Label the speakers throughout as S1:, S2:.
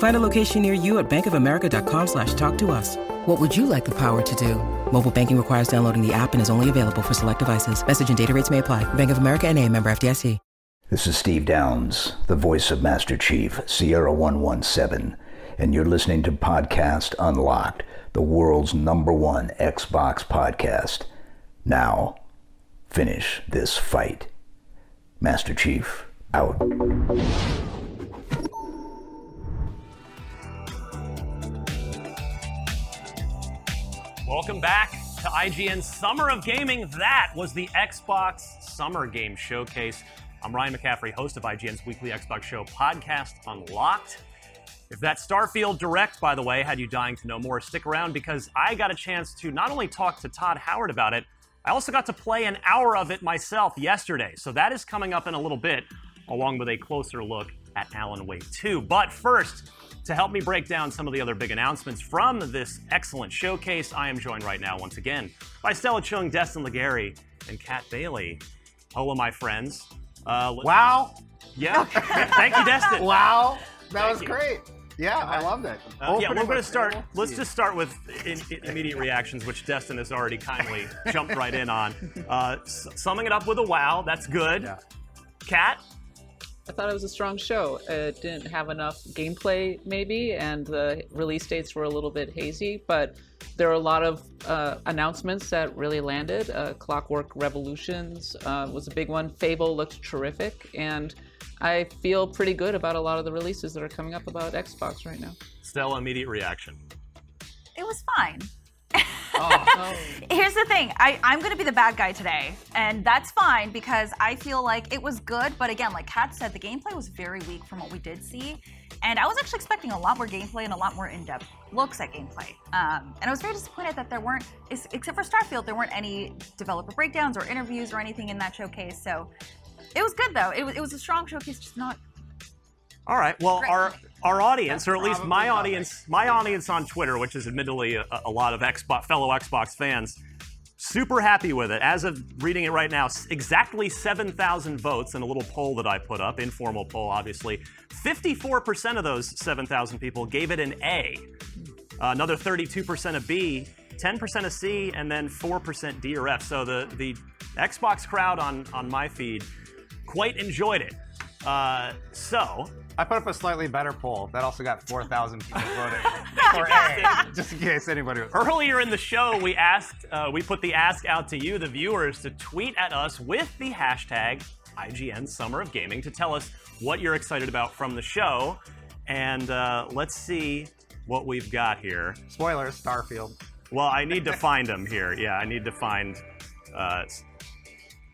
S1: Find a location near you at bankofamerica.com slash talk to us. What would you like the power to do? Mobile banking requires downloading the app and is only available for select devices. Message and data rates may apply. Bank of America and a member FDIC.
S2: This is Steve Downs, the voice of Master Chief, Sierra 117, and you're listening to Podcast Unlocked, the world's number one Xbox podcast. Now, finish this fight. Master Chief, out.
S3: Welcome back to IGN's Summer of Gaming. That was the Xbox Summer Game Showcase. I'm Ryan McCaffrey, host of IGN's weekly Xbox show podcast, Unlocked. If that Starfield Direct, by the way, had you dying to know more, stick around because I got a chance to not only talk to Todd Howard about it, I also got to play an hour of it myself yesterday. So that is coming up in a little bit, along with a closer look at Alan Wake 2. But first, to help me break down some of the other big announcements from this excellent showcase, I am joined right now once again by Stella Chung, Destin Legarie, and Kat Bailey. Hello, my friends. Uh,
S4: Wow.
S3: Yeah. Thank you, Destin.
S4: Wow. That
S3: Thank
S4: was
S3: you.
S4: gret. Yeah, I loved it.
S3: Uh, yeah, we're going to start. Let's just start with in, in- immediate reactions, which Destin has already kindly jumped right in on. Uh, summing it up with a wow, that's good.
S4: Yeah.
S3: Kat,
S5: I thought it was a strong show. It didn't have enough gameplay, maybe, and the release dates were a little bit hazy, but there were a lot of uh, announcements that really landed. Uh, Clockwork Revolutions uh, was a big one. Fable looked terrific, and I feel pretty good about a lot of the releases that are coming up about Xbox right now.
S3: Stella, immediate reaction.
S6: It was fine.
S5: Oh,
S6: Here's the thing I, I'm going to be the bad guy today, and that's fine because I feel like it was good, but again, like Kat said, the gameplay was very weak from what we did see. And I was actually expecting a lot more gameplay and a lot more in depth looks at gameplay. Um, and I was very disappointed that there weren't, except for Starfield, there weren't any developer breakdowns or interviews or anything in that showcase. So it was good though. It it was a strong showcase, just not
S3: All right. Well,
S6: Great.
S3: our our audience, or at least my
S4: nothing.
S3: audience, my audience on Twitter, which is admittedly a, a lot of Xbox fellow Xbox fans, super happy with it. As of reading it right now, exactly 7,000 votes in a little poll that I put up, informal poll, obviously. 54% of those 7,000 people gave it an A. Uh, another 32% a B, 10% a C, and then 4% D or F. So the the Xbox crowd on on my feed quite enjoyed it. Uh, so
S4: I put up a slightly better poll that also got 4,000 people voting for A, just in case anybody was.
S3: Earlier in the show, we asked, uh, we put the ask out to you, the viewers, to tweet at us with the hashtag IGN Summer of Gaming to tell us what you're excited about from the show. And uh, let's see what we've got here.
S4: Spoilers, Starfield.
S3: Well, I need to find them here. Yeah, I need to find. Uh,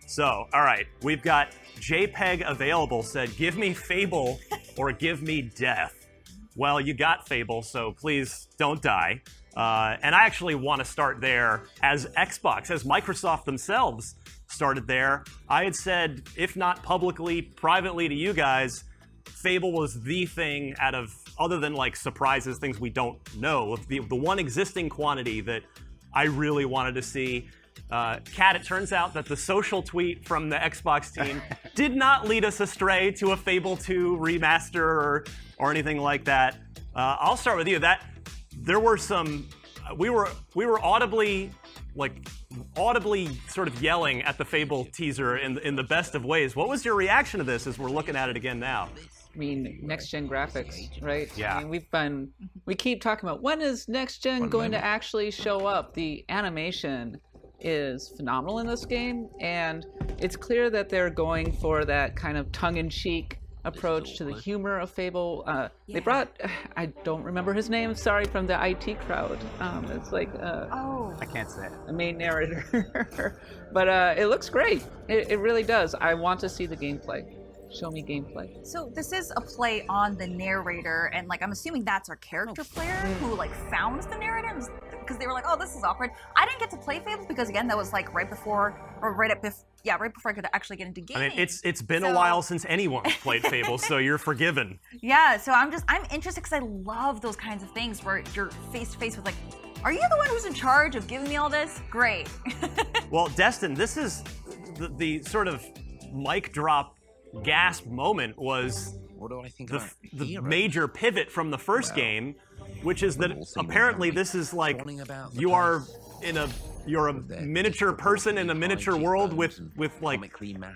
S3: so, all right, we've got JPEG available. Said, "Give me Fable or give me death." Well, you got Fable, so please don't die. Uh, and I actually want to start there as Xbox, as Microsoft themselves started there. I had said, if not publicly, privately to you guys, Fable was the thing out of, other than like surprises, things we don't know, the, the one existing quantity that I really wanted to see. Uh, Kat, it turns out that the social tweet from the Xbox team did not lead us astray to a Fable 2 remaster or, or anything like that. Uh, I'll start with you. That there were some we were we were audibly like audibly sort of yelling at the Fable teaser in in the best of ways. What was your reaction to this as we're looking at it again now?
S5: I mean, next gen graphics, right?
S4: Yeah.
S5: I mean, we've been, we keep talking about when is next gen going to actually show up? The animation is phenomenal in this game, and it's clear that they're going for that kind of tongue in cheek approach to the humor of Fable. Uh, They brought, I don't remember his name, sorry, from the IT crowd. Um, it's like, uh,
S6: Oh.
S4: I can't say it.
S5: the main narrator. but uh, it looks great. It, it really does. I want to see the gameplay. Show me gameplay.
S6: So this is a play on the narrator, and like I'm assuming that's our character player who like found the narrator because they were like, "Oh, this is awkward." I didn't get to play Fables because again, that was like right before or right up bef- yeah, right before I could actually get into
S3: I mean, it's it's been a while since anyone played Fables, so you're forgiven.
S6: yeah. So I'm just I'm interested because I love those kinds of things where you're face to face with like, "Are you the one who's in charge of giving me all this?" Great.
S3: Well, Destin, this is the, the sort of mic drop gasp moment was
S7: What do I think
S3: the, the major pivot from the first game, which is that
S7: We've all seen
S3: apparently this is like
S7: fawning about the
S3: you are in a you're a miniature person in a miniature world with with like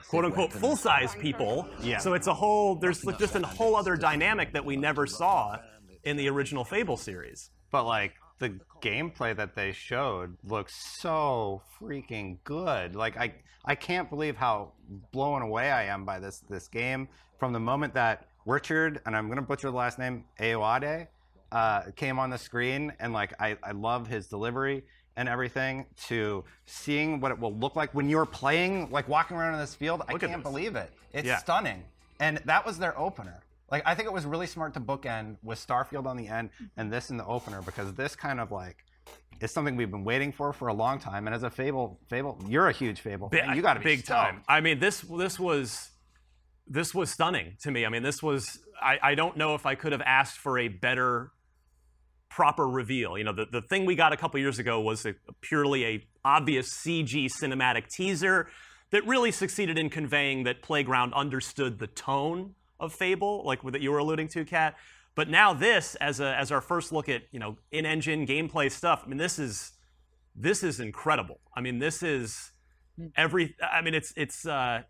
S3: quote unquote full size people.
S4: Yeah.
S3: So it's a whole there's just a whole other dynamic that we never saw in the original Fable series.
S4: But like the gameplay that they showed looks so freaking good. Like I I can't believe how blown away I am by this this game from the moment that Richard and I'm gonna butcher the last name Ayoade uh, came on the screen and like I, I love his delivery and everything to seeing what it will look like when you're playing like walking around in this field. I
S3: Look at
S4: can't
S3: this.
S4: believe it. It's
S3: Yeah.
S4: stunning. And that was their opener. Like I think it was really smart to bookend with Starfield on the end and this in the opener because this kind of like is something we've been waiting for for a long time. And as a Fable, Fable, you're a huge Fable fan. You got to be
S3: big time. I mean, this this was this was stunning to me. I mean, this was I, I don't know if I could have asked for a better proper reveal. You know, the, the thing we got a couple years ago was a, purely a obvious CG cinematic teaser that really succeeded in conveying that Playground understood the tone of Fable, like that you were alluding to, Kat. But now this, as a as our first look at you know in-engine gameplay stuff, I mean, this is this is incredible. I mean, this is every. I mean, it's it's uh,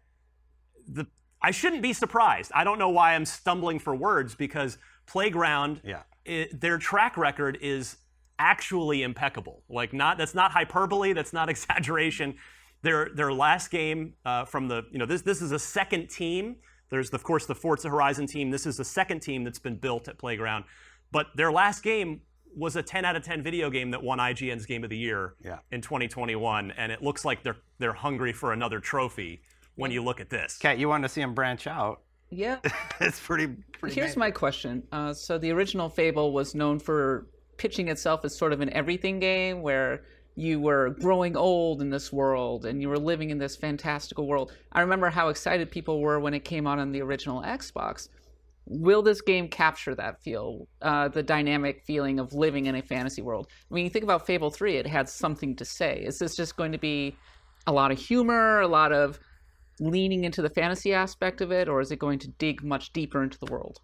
S3: the. I shouldn't be surprised. I don't know why I'm stumbling for words because Playground,
S4: Yeah.
S3: It, their track record is actually impeccable. Like not that's not hyperbole. That's not exaggeration. Their their last game uh, from the you know this this is a second team. There's of course the Forza Horizon team. This is the second team that's been built at Playground, but their last game was a 10 out of 10 video game that won IGN's Game of the Year
S4: Yeah.
S3: in 2021, and it looks like they're they're hungry for another trophy when you look at this.
S4: Kat, you wanted to see them branch out.
S5: Yeah.
S4: it's pretty. pretty
S5: Here's
S4: amazing.
S5: my question. Uh, so the original Fable was known for pitching itself as sort of an everything game where you were growing old in this world and you were living in this fantastical world. I remember how excited people were when it came out on the original Xbox. Will this game capture that feel, uh, the dynamic feeling of living in a fantasy world? I mean, you think about Fable 3, it had something to say. Is this just going to be a lot of humor, a lot of leaning into the fantasy aspect of it, or is it going to dig much deeper into the world?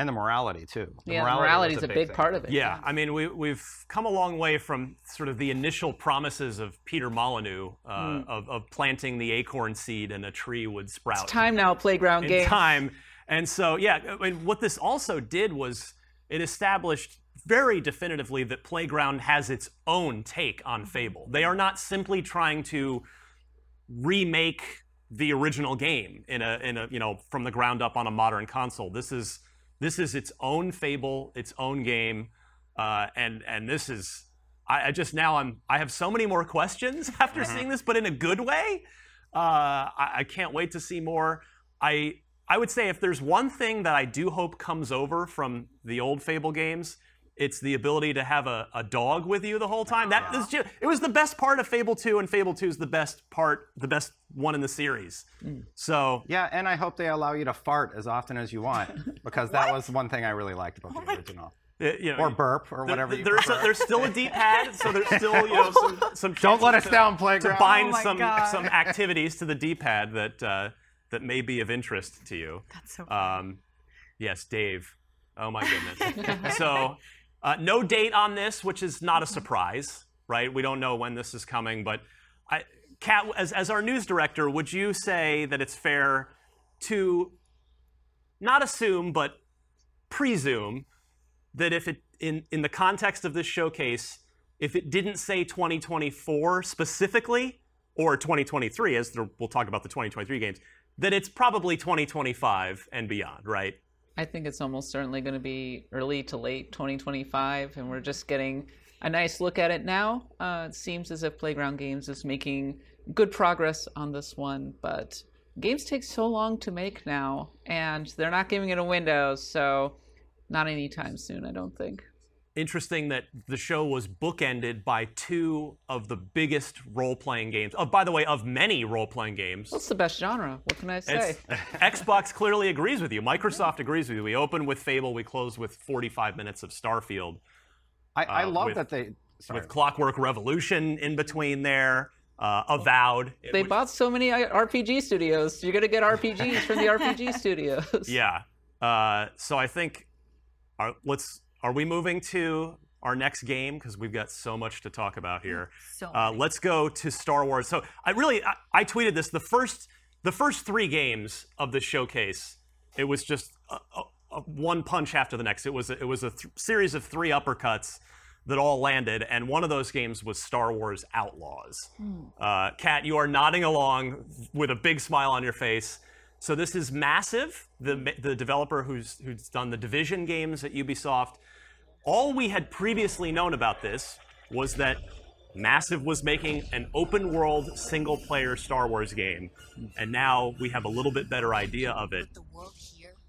S4: and the morality too. The
S5: yeah,
S4: morality
S5: morality is a big
S4: thing.
S5: part of it.
S3: Yeah, I mean, we, we've come a long way from sort of the initial promises of Peter Molyneux uh, of, of planting the acorn seed and a tree would sprout.
S5: It's time now, playground
S3: in
S5: game.
S3: time. And so, yeah, I mean, what this also did was it established very definitively that Playground has its own take on Fable. They are not simply trying to remake the original game in a in a you know from the ground up on a modern console. This is this is its own Fable, its own game, uh, and and this is I, I just now I'm I have so many more questions after seeing this, but in a good way. Uh, I, I can't wait to see more. I I would say if there's one thing that I do hope comes over from the old Fable games, it's the ability to have a, a dog with you the whole time. That is ju- it was the best part of Fable 2, and Fable 2 is the best part, the best one in the series. So
S4: Yeah, and I hope they allow you to fart as often as you want because that was one thing I really liked about the original.
S3: uh, you know,
S4: Or burp or
S3: there-
S4: whatever you
S3: there's, a, there's still a D-pad, so there's still you know some, some
S4: Don't let us
S3: chances
S4: down,
S3: to,
S4: playground.
S3: to bind
S6: Oh
S3: some
S6: God.
S3: some activities to the D-pad that uh, that may be of interest to you.
S6: That's so
S3: Um, yes, Dave. Oh my goodness. so Uh, no date on this, which is not a surprise, right? We don't know when this is coming, but I, Kat, as, as our news director, would you say that it's fair to not assume, but presume that if it, in, in the context of this showcase, if it didn't say 2024 specifically, or 2023, as we'll talk about the 2023 games, that it's probably 2025 and beyond, right?
S5: I think it's almost certainly going to be early to late 2025, and we're just getting a nice look at it now. Uh, it seems as if Playground Games is making good progress on this one, but games take so long to make now, and they're not giving it a window, so not anytime soon, I don't think.
S3: Interesting that the show was bookended by two of the biggest role playing games. Oh, by the way, of many role playing games.
S5: What's the best genre? What can I say?
S3: It's- Xbox clearly agrees with you. Microsoft agrees with you. We open with Fable, we close with 45 minutes of Starfield.
S4: I, I
S3: Uh,
S4: love
S3: with-
S4: that they. Sorry.
S3: with Clockwork Revolution in between there, uh, Avowed.
S5: They
S3: which-
S5: bought so many uh, RPG studios. You're going to get RPGs from the RPG studios.
S3: Yeah. Uh, so I think, are, let's. Are we moving to our next game because we've got so much to talk about here?
S6: So
S3: Uh, let's go to Star Wars. So I really, I, I tweeted this. The first, the first three games of the showcase, it was just a, a, a one punch after the next. It was a, it was a th- series of three uppercuts that all landed, and one of those games was Star Wars Outlaws. Uh, Kat, you are nodding along with a big smile on your face. So this is Massive, the the developer who's who's done the Division games at Ubisoft. All we had previously known about this was that Massive was making an open world single player Star Wars game, and now we have a little bit better idea of it.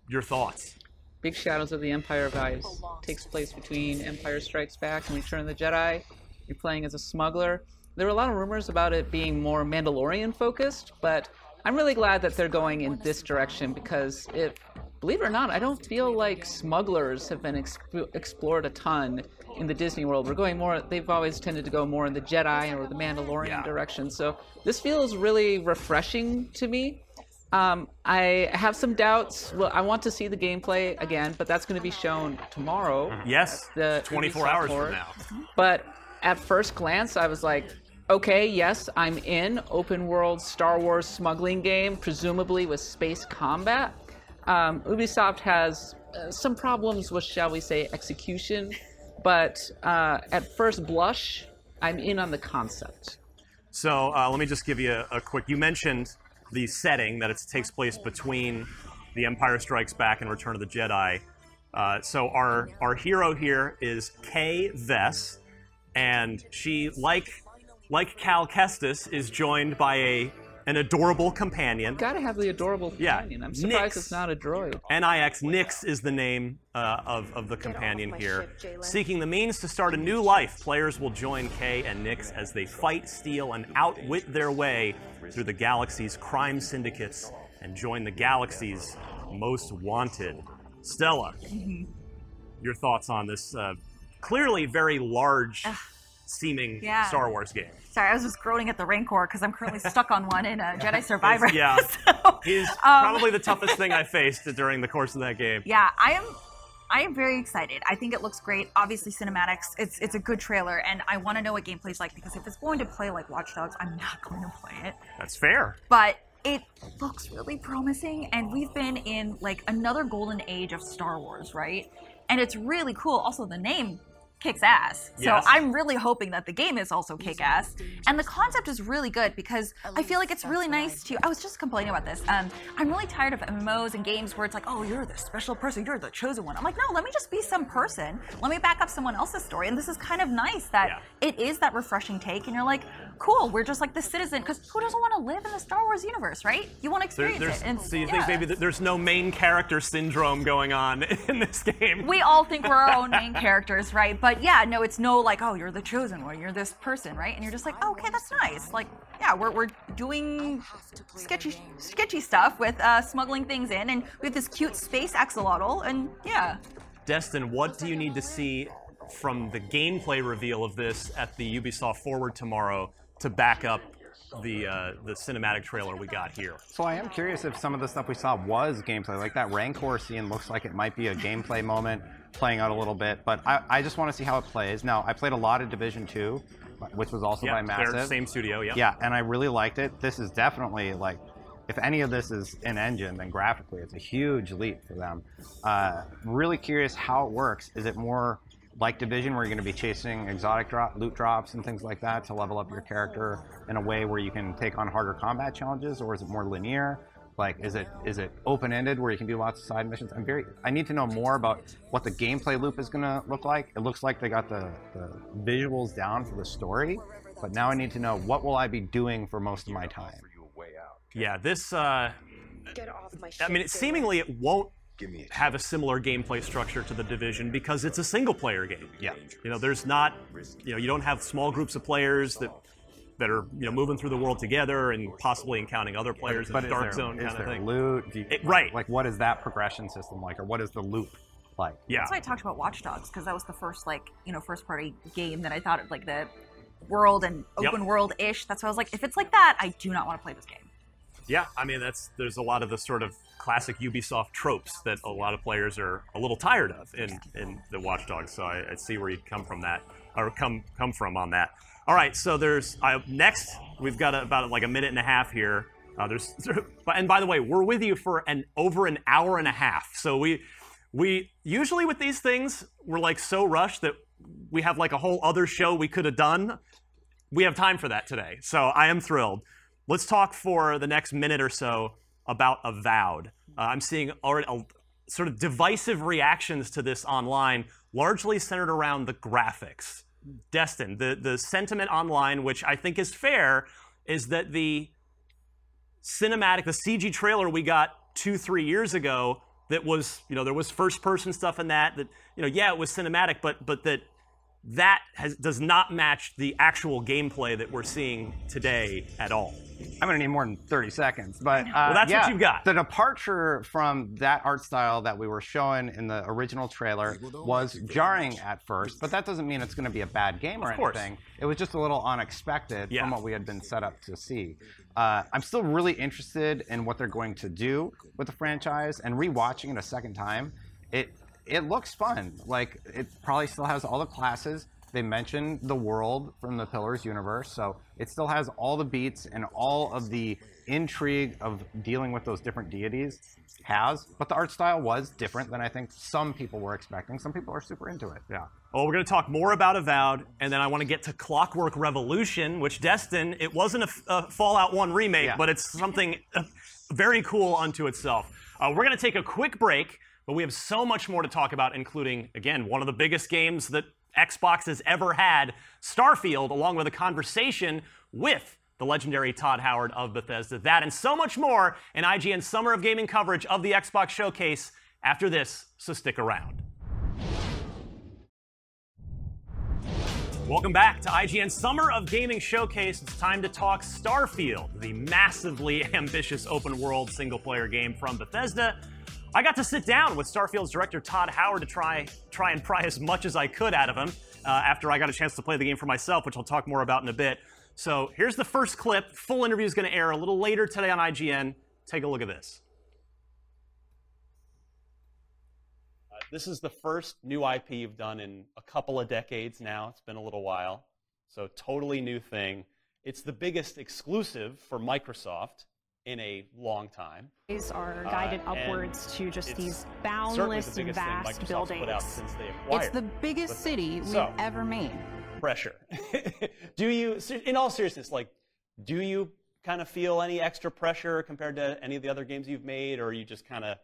S3: Your thoughts?
S5: Big Shadows of the Empire vibes takes place between Empire Strikes Back and Return of the Jedi. You're playing as a smuggler. There were a lot of rumors about it being more Mandalorian focused, but I'm really glad that they're going in this direction because if, believe it or not, I don't feel like smugglers have been exp- explored a ton in the Disney world. We're going more, they've always tended to go more in the Jedi or the Mandalorian
S3: Yeah.
S5: direction. So this feels really refreshing to me. Um, I have some doubts. Well, I want to see the gameplay again, but that's going to be shown tomorrow.
S3: Yes,
S5: The
S3: 24
S5: Ubisoft
S3: hours from now.
S5: But at first glance, I was like, okay, yes, I'm in. Open world Star Wars smuggling game, presumably with space combat. Um, Ubisoft has uh, some problems with, shall we say, execution, but uh, at first blush, I'm in on the concept.
S3: So uh, let me just give you a, a quick. You mentioned the setting that it takes place between The Empire Strikes Back and Return of the Jedi. Uh, so our our hero here is Kay Vess, and she, like like Cal Kestis, is joined by a an adorable companion.
S5: Gotta have the adorable
S3: Yeah,
S5: companion. I'm surprised
S3: Nix.
S5: it's not a droid.
S3: Nix Nix is the name uh, of, of the companion here. Seeking the means to start a new life, players will join Kay and Nix as they fight, steal, and outwit their way through the galaxy's crime syndicates and join the galaxy's most wanted. Stella, your thoughts on this uh, clearly very large seeming
S6: Yeah.
S3: Star Wars game?
S6: Sorry, I was just groaning at the Rancor because I'm currently stuck on one in a Jedi Survivor.
S3: Yeah,
S6: So,
S3: is
S6: um,
S3: probably the toughest thing I faced during the course of that game.
S6: Yeah, I am. I am very excited. I think it looks great. Obviously, cinematics. It's it's a good trailer, and I want to know what gameplay's like because if it's going to play like Watch Dogs, I'm not going to play it.
S3: That's fair.
S6: But it looks really promising, and we've been in like another golden age of Star Wars, right? And it's really cool. Also, the name kicks ass. So
S3: Yes.
S6: I'm really hoping that the game is also kick ass. And the concept is really good because I feel like it's really nice to. I was just complaining about this. Um, I'm really tired of MMOs and games where it's like, oh, you're the special person, you're the chosen one. I'm like, no, let me just be some person. Let me back up someone else's story. And this is kind of nice that
S3: Yeah.
S6: it is that refreshing take. And you're like, cool, we're just like the citizen. Because who doesn't want to live in the Star Wars universe, right? You want to experience
S3: there's,
S6: it. And
S3: so you
S6: yeah.
S3: think maybe th- there's no main character syndrome going on in this game?
S6: we all think we're our own main characters, right? But yeah, no, it's no like, oh, you're the chosen one, you're this person, right? And you're just like, oh, okay, that's nice. Like, yeah, we're, we're doing sketchy sketchy stuff with uh, smuggling things in, and we have this cute space axolotl, and yeah.
S3: Destin, what do you need to see from the gameplay reveal of this at the Ubisoft Forward tomorrow to back up the uh, the cinematic trailer we got here.
S4: So I am curious if some of the stuff we saw was gameplay. Like that Rancor scene looks like it might be a gameplay moment playing out a little bit. But I, I just want to see how it plays. Now I played a lot of Division Two, which was also
S3: Yeah,
S4: by Massive.
S3: same studio. Yeah.
S4: Yeah, and I really liked it. This is definitely like, if any of this is in engine, then graphically it's a huge leap for them. Uh, really curious how it works. Is it more like Division, where you're going to be chasing exotic drop, loot drops and things like that to level up your character in a way where you can take on harder combat challenges, or is it more linear? Like, is it is it open ended where you can do lots of side missions? I'm very. I need to know more about what the gameplay loop is going to look like. It looks like they got the, the visuals down for the story, but now I need to know what will I be doing for most of my time.
S3: Yeah, this. Uh, I mean, it, seemingly it won't have a similar gameplay structure to the division because it's a single-player game.
S4: Yeah.
S3: You know, there's not. You know, you don't have small groups of players that that are you know moving through the world together and possibly encountering other players in
S4: But
S3: the dark
S4: there,
S3: zone kind of thing.
S4: loot? Do you-
S3: It- right.
S4: Like, what is that progression system like, or what is the loop like?
S3: Yeah.
S6: That's why I talked about Watch Dogs because that was the first like you know first party game that I thought of like the world and
S3: Yep.
S6: open world ish. That's why I was like, if it's like that, I do not want to play this game.
S3: Yeah, I mean that's there's a lot of the sort of classic Ubisoft tropes that a lot of players are a little tired of in, in the Watch Dogs. So I, I see where you come from that or come come from on that. All right, so there's uh, next we've got about like a minute and a half here. Uh, there's and by the way, we're with you for an over an hour and a half. So we we usually with these things we're like so rushed that we have like a whole other show we could have done we have time for that today. So I am thrilled. Let's talk for the next minute or so about Avowed. Uh, I'm seeing already a, sort of divisive reactions to this online, largely centered around the graphics. Destin, the, the sentiment online, which I think is fair, is that the cinematic, the CG trailer we got two, three years ago that was, you know, there was first person stuff in that, that, you know, yeah, it was cinematic, but, but that that has, does not match the actual gameplay that we're seeing today at all.
S4: I'm gonna need more than 30 seconds, but uh,
S3: Well, that's what you've got.
S4: The departure from that art style that we were showing in the original trailer was jarring at first, but that doesn't mean it's gonna be a bad game or
S3: Of course.
S4: anything. It was just a little unexpected
S3: Yeah.
S4: from what we had been set up to see. Uh, I'm still really interested in what they're going to do with the franchise, and rewatching it a second time, it it looks fun. Like it probably still has all the classes. They mentioned the world from the Pillars universe, so it still has all the beats and all of the intrigue of dealing with those different deities has. But the art style was different than I think some people were expecting. Some people are super into it.
S3: Yeah. Well, we're going to talk more about Avowed, and then I want to get to Clockwork Revolution, which Destin, it wasn't a, a Fallout 1 remake,
S4: Yeah.
S3: but it's something uh, very cool unto itself. Uh, we're going to take a quick break, but we have so much more to talk about, including, again, one of the biggest games that Xbox has ever had, Starfield, along with a conversation with the legendary Todd Howard of Bethesda. That and so much more in IGN's Summer of Gaming coverage of the Xbox Showcase after this, so stick around. Welcome back to IGN's Summer of Gaming Showcase. It's time to talk Starfield, the massively ambitious open world single player game from Bethesda. I got to sit down with Starfield's director Todd Howard to try try and pry as much as I could out of him uh, after I got a chance to play the game for myself, which I'll talk more about in a bit. So here's the first clip. Full interview is going to air a little later today on IGN. Take a look at this. Uh, this is the first new IP you've done in a couple of decades now. It's been a little while. So, totally new thing. It's the biggest exclusive for Microsoft in a long time.
S8: These are
S3: Uh,
S8: guided
S3: and
S8: upwards to just these boundless,
S3: the
S8: vast buildings.
S3: put out since they acquired.
S9: It's the biggest
S3: But-
S9: city we've
S3: So-
S9: ever made.
S3: pressure. do you, in all seriousness, like, do you kind of feel any extra pressure compared to any of the other games you've made, or you just kind of,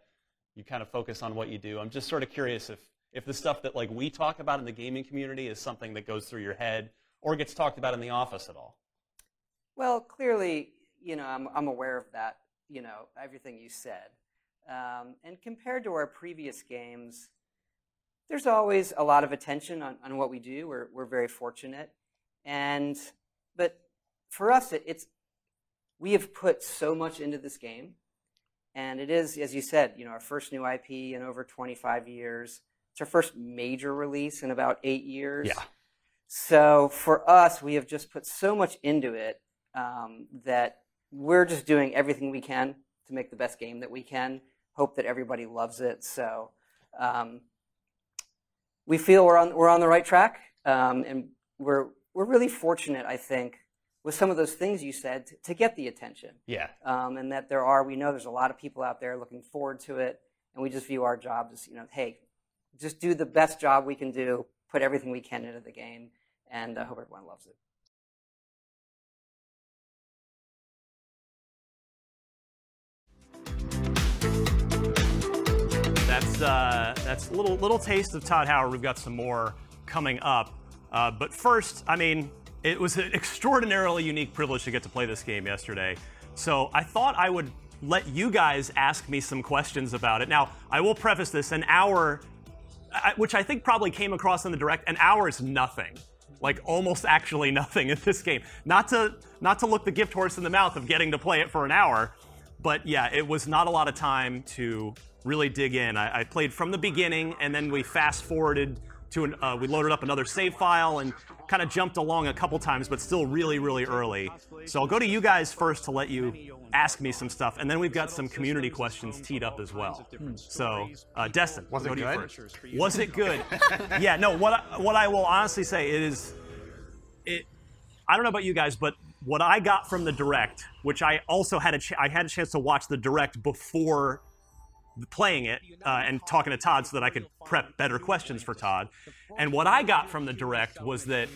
S3: you kind of focus on what you do? I'm just sort of curious if, if the stuff that like we talk about in the gaming community is something that goes through your head or gets talked about in the office at all.
S10: Well, clearly, you know, I'm, I'm aware of that, you know, everything you said. Um, and compared to our previous games, there's always a lot of attention on, on what we do. We're, we're very fortunate. And, but for us, it, it's, we have put so much into this game. And it is, as you said, you know, our first new IP in over 25 years. It's our first major release in about eight years.
S3: Yeah.
S10: So for us, we have just put so much into it. um, that we're just doing everything we can to make the best game that we can. Hope that everybody loves it. So um, we feel we're on we're on the right track, um, and we're we're really fortunate, I think, with some of those things you said to, to get the attention.
S4: Yeah.
S10: Um, and that there are, we know there's a lot of people out there looking forward to it, and we just view our job as, you know, hey, just do the best job we can do, put everything we can into the game, and I hope everyone loves it.
S3: That's uh, that's a little little taste of Todd Howard. We've got some more coming up, uh, but first, I mean, it was an extraordinarily unique privilege to get to play this game yesterday. So I thought I would let you guys ask me some questions about it. Now, I will preface this: an hour, which I think probably came across in the direct, an hour is nothing. Like almost actually nothing in this game. Not to not to look the gift horse in the mouth of getting to play it for an hour, but yeah, it was not a lot of time to really dig in. I, I played from the beginning, and then we fast forwarded to an, uh, we loaded up another save file and kind of jumped along a couple times, but still really, really early. So I'll go to you guys first to let you ask me some stuff, and then we've got some community questions teed up as well. So, uh, Destin,
S4: Was
S3: go
S4: it good?
S3: first. Was it good? yeah, no. What I, what I will honestly say it is it I don't know about you guys, but what I got from the direct, which I also had a ch- I had a chance to watch the direct before playing it uh, and talking to Todd so that I could prep better questions for Todd. And what I got from the direct was that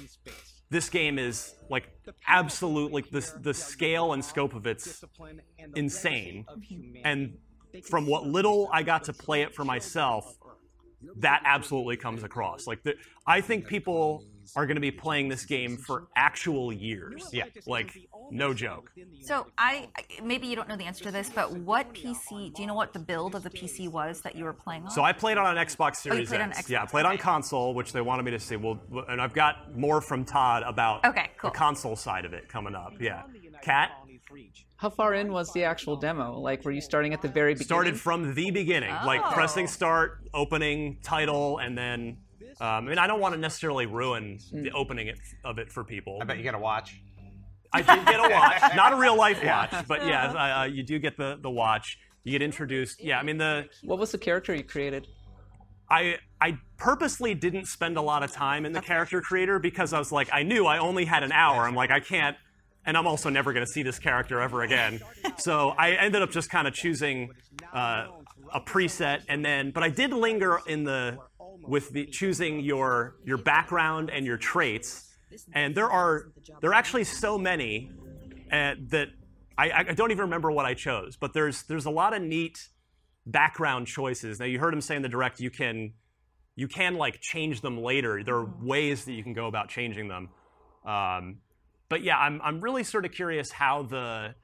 S3: this game is like absolutely like the the scale and scope of it's insane. And from what little I got to play it for myself, that absolutely comes across. Like the, I think people are going to be playing this game for actual years.
S4: Yeah.
S3: Like no joke.
S6: So I I- maybe you don't know the answer to this, but what PC? Do you know what the build of the PC was that you were playing on?
S3: So I played on an Xbox
S6: Oh, you
S3: Series
S6: played on
S3: X.
S6: Xbox,
S3: yeah, I played on console, which they wanted me to see. Well, and I've got more from Todd about
S6: Okay, cool.
S3: the console side of it coming up. Yeah. Kat
S5: How far in was the actual demo? Like, were you starting at the very beginning?
S3: started from the beginning, like
S6: Oh.
S3: pressing start, opening title, and then. Um, I mean, I don't want to necessarily ruin the opening it, of it for people.
S4: I bet you get a watch.
S3: I did get a watch, not a real life watch, but yeah, uh, uh, you do get the the watch. You get introduced. Yeah, I mean the
S5: What was the character you created?
S3: I I purposely didn't spend a lot of time in the character creator because I was like I knew I only had an hour. I'm like I can't, and I'm also never going to see this character ever again. So I ended up just kind of choosing uh, a preset, and then but I did linger in the with the choosing your your background and your traits, and there are there are actually so many uh, that I, I don't even remember what I chose. But there's there's a lot of neat background choices. Now you heard him say in the direct you can you can like change them later. There are ways that you can go about changing them. Um, but yeah, I'm I'm really sort of curious how the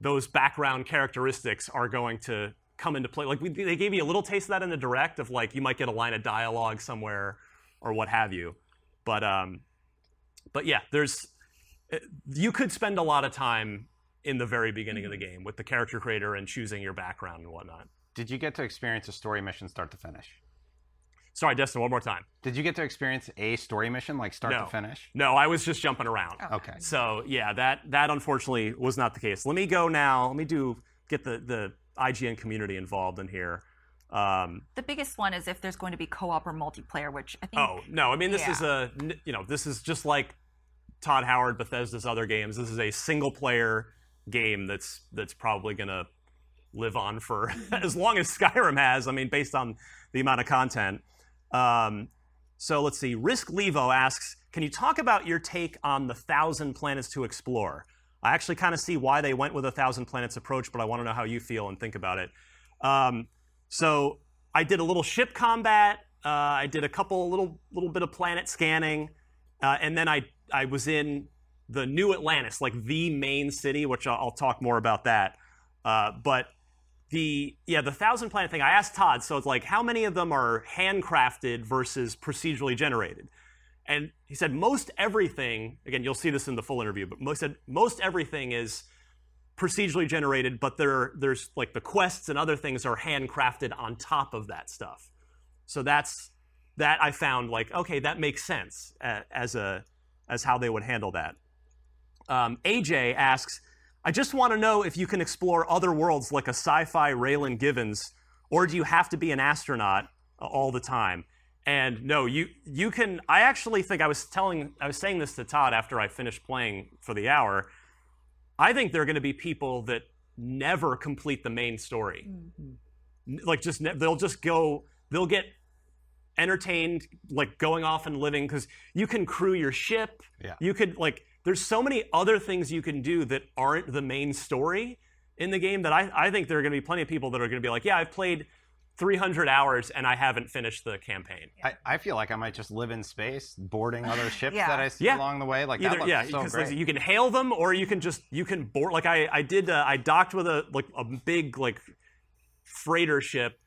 S3: those background characteristics are going to come into play. Like we, they gave you a little taste of that in the direct of like you might get a line of dialogue somewhere or what have you. But um, but yeah, there's uh, you could spend a lot of time in the very beginning of the game with the character creator and choosing your background and whatnot.
S4: Did you get to experience a story mission start to finish?
S3: Sorry, Destin, one more time.
S4: Did you get to experience a story mission like start
S3: No.
S4: to finish?
S3: No, I was just jumping around.
S4: Okay.
S3: So yeah, that that unfortunately was not the case. Let me go now. Let me do get the the IGN community involved in here. Um,
S6: the biggest one is if there's going to be co-op or multiplayer, which I think.
S3: oh no, I mean this is a you know this is just like Todd Howard, Bethesda's other games. This is a single player game that's that's probably gonna live on for as long as Skyrim has. I mean, based on the amount of content. Um, so let's see. Risk Levo asks, can you talk about your take on the thousand planets to explore? I actually kind of see why they went with a thousand planets approach, but I want to know how you feel and think about it. Um, so I did a little ship combat. Uh, I did a couple little little bit of planet scanning, uh, and then I I was in the New Atlantis, like the main city, which I'll, I'll talk more about that. Uh, but the yeah the thousand planet thing, I asked Todd. So it's like how many of them are handcrafted versus procedurally generated? And he said most everything. Again, you'll see this in the full interview, but most said most everything is procedurally generated, but there there's like the quests and other things are handcrafted on top of that stuff. So that's that I found like okay that makes sense as a as how they would handle that. Um, AJ asks, I just want to know if you can explore other worlds like a sci-fi Raylan Givens, or do you have to be an astronaut all the time? And no, you you can. I actually think I was telling, I was saying this to Todd after I finished playing for the hour. I think there are going to be people that never complete the main story. Mm-hmm. N- Like just ne- they'll just go, they'll get entertained, like going off and living because you can crew your ship.
S4: Yeah.
S3: You could like. There's so many other things you can do that aren't the main story in the game that I, I think there are going to be plenty of people that are going to be like, yeah, I've played 300 hours and I haven't finished the campaign.
S4: I, I feel like I might just live in space, boarding other ships
S6: Yeah.
S4: that I see
S3: Yeah.
S4: along the way. Like
S3: Either
S4: that looks
S3: yeah,
S4: so
S3: because
S4: great.
S3: like, you can hail them or you can just you can board. Like I I did uh, I docked with a like a big like freighter ship,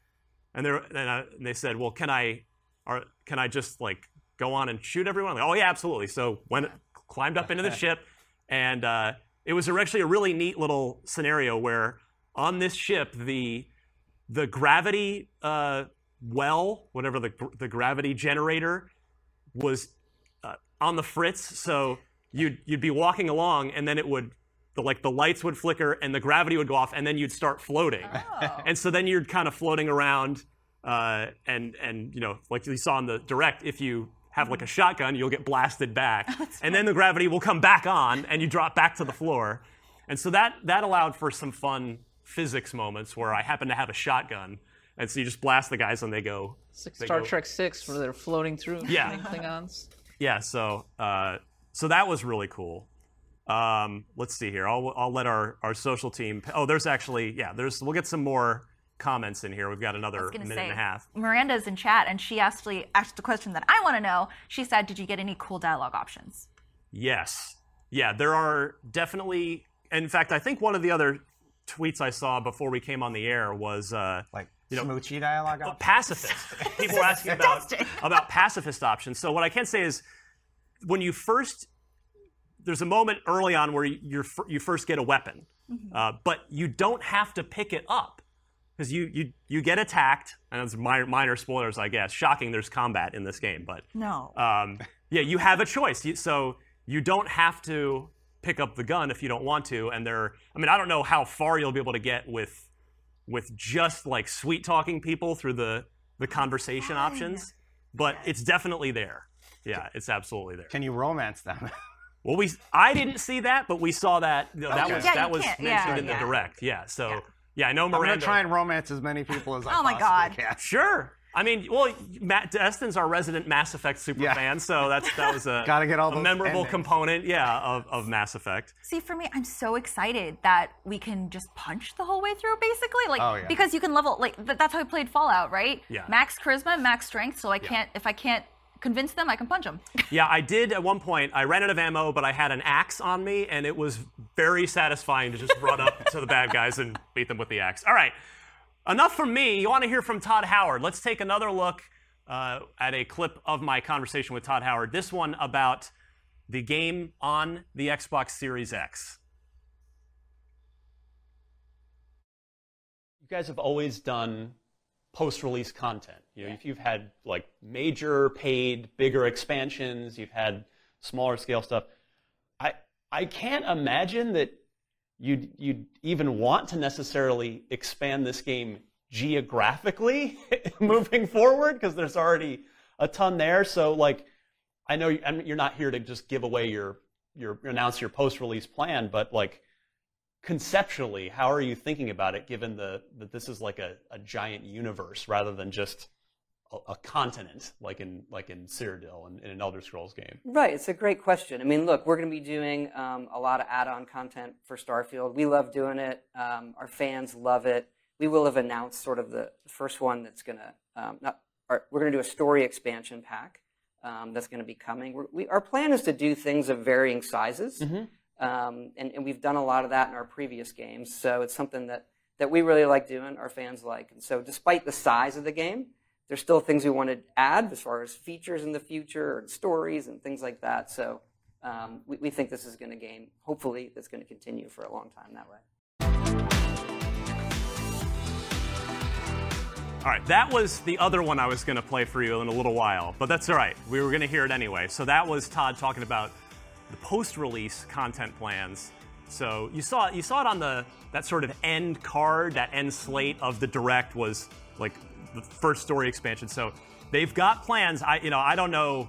S3: and they and, I, and they said, well, can I or can I just like go on and shoot everyone? Like, oh yeah, absolutely. So went climbed up into the ship, and uh, it was actually a really neat little scenario where on this ship the the gravity uh, well, whatever the the gravity generator was uh, on the fritz. So you'd you'd be walking along, and then it would the like the lights would flicker, and the gravity would go off, and then you'd start floating. And so then you're kind of floating around, uh, and and you know like you saw in the direct, if you have like a shotgun, you'll get blasted back, and then the gravity will come back on, and you drop back to the floor. And so that that allowed for some fun physics moments where I happen to have a shotgun, and so you just blast the guys and they go.
S5: It's like
S3: they
S5: Star
S3: go-
S5: Trek Six, where they're floating through
S3: Yeah.
S5: Klingons.
S3: Yeah, so uh, so that was really cool. Um, let's see here. I'll I'll let our our social team. Oh, there's actually yeah. There's we'll get some more comments in here. We've got another minute
S6: say,
S3: and a half.
S6: Miranda's in chat, and she actually asked the question that I want to know. She said, "Did you get any cool dialogue options?"
S3: Yes, yeah. There are definitely. In fact, I think one of the other tweets I saw before we came on the air was uh,
S4: like
S3: you know,
S4: smoochy dialogue.
S3: uh,
S4: options?
S3: pacifist. People were asking about about pacifist options. So what I can say is, when you first, there's a moment early on where you're you first get a weapon, uh, but you don't have to pick it up because you you you get attacked. And it's minor, minor spoilers, I guess. Shocking, there's combat in this game, but
S6: No.
S3: um, yeah, you have a choice. You, so you don't have to pick up the gun if you don't want to. And they're, I mean, I don't know how far you'll be able to get with with just like sweet talking people through the the conversation options, but it's definitely there. Yeah, it's absolutely there.
S4: Can you romance them?
S3: Well, we I didn't see that, but we saw that. you know, That
S4: Okay.
S3: was
S6: Yeah,
S3: that
S6: you
S3: was
S6: can't-
S3: mentioned
S6: yeah,
S3: in the direct. Yeah. So yeah, I know
S4: I'm gonna try and romance as many people as I
S6: Oh my
S4: possibly
S6: God.
S4: can.
S3: Sure. I mean, well, Matt Destin's our resident Mass Effect super
S4: Yeah.
S3: fan, so that's that was a
S4: Gotta get all
S3: a memorable
S4: endings.
S3: component, yeah, of, of Mass Effect.
S6: See, for me, I'm so excited that we can just punch the whole way through, basically. Like,
S4: Oh, yeah.
S6: because you can level, like, th- that's how I played Fallout, right?
S3: Yeah.
S6: Max charisma, max strength. So I can't, if I can't convince them, I can punch them.
S3: Yeah, I did at one point. I ran out of ammo, but I had an axe on me, and it was very satisfying to just run up to the bad guys and beat them with the axe. All right, enough from me. You want to hear from Todd Howard? Let's take another look uh, at a clip of my conversation with Todd Howard. This one about the game on the Xbox Series X.
S8: you guys have always done post-release content. You know, if you've had like major paid, bigger expansions, you've had smaller scale stuff. I I can't imagine that you'd you'd even want to necessarily expand this game geographically moving forward because there's already a ton there. So like, I know you're not here to just give away your your announce your post-release plan, but like conceptually, how are you thinking about it, given the that this is like a, a giant universe rather than just a, a continent, like in like in Cyrodiil and in an Elder Scrolls game?
S10: Right, it's a great question. I mean, look, we're going to be doing um, a lot of add-on content for Starfield. We love doing it. Um, our fans love it. We will have announced sort of the first one that's going to um, not. Our, we're going to do a story expansion pack um, that's going to be coming. We're, we, our plan is to do things of varying sizes, um, and, and we've done a lot of that in our previous games. So it's something that that we really like doing. Our fans like, and so despite the size of the game, there's still things we want to add as far as features in the future and stories and things like that. So um, we, we think this is going to gain, hopefully, that's going to continue for a long time that way.
S3: All right, that was the other one I was going to play for you in a little while, but that's all right. We were going to hear it anyway. So that was Todd talking about the post-release content plans. So you saw you saw it on the that sort of end card, that end slate of the direct was like the first story expansion. So they've got plans. I you know I don't know.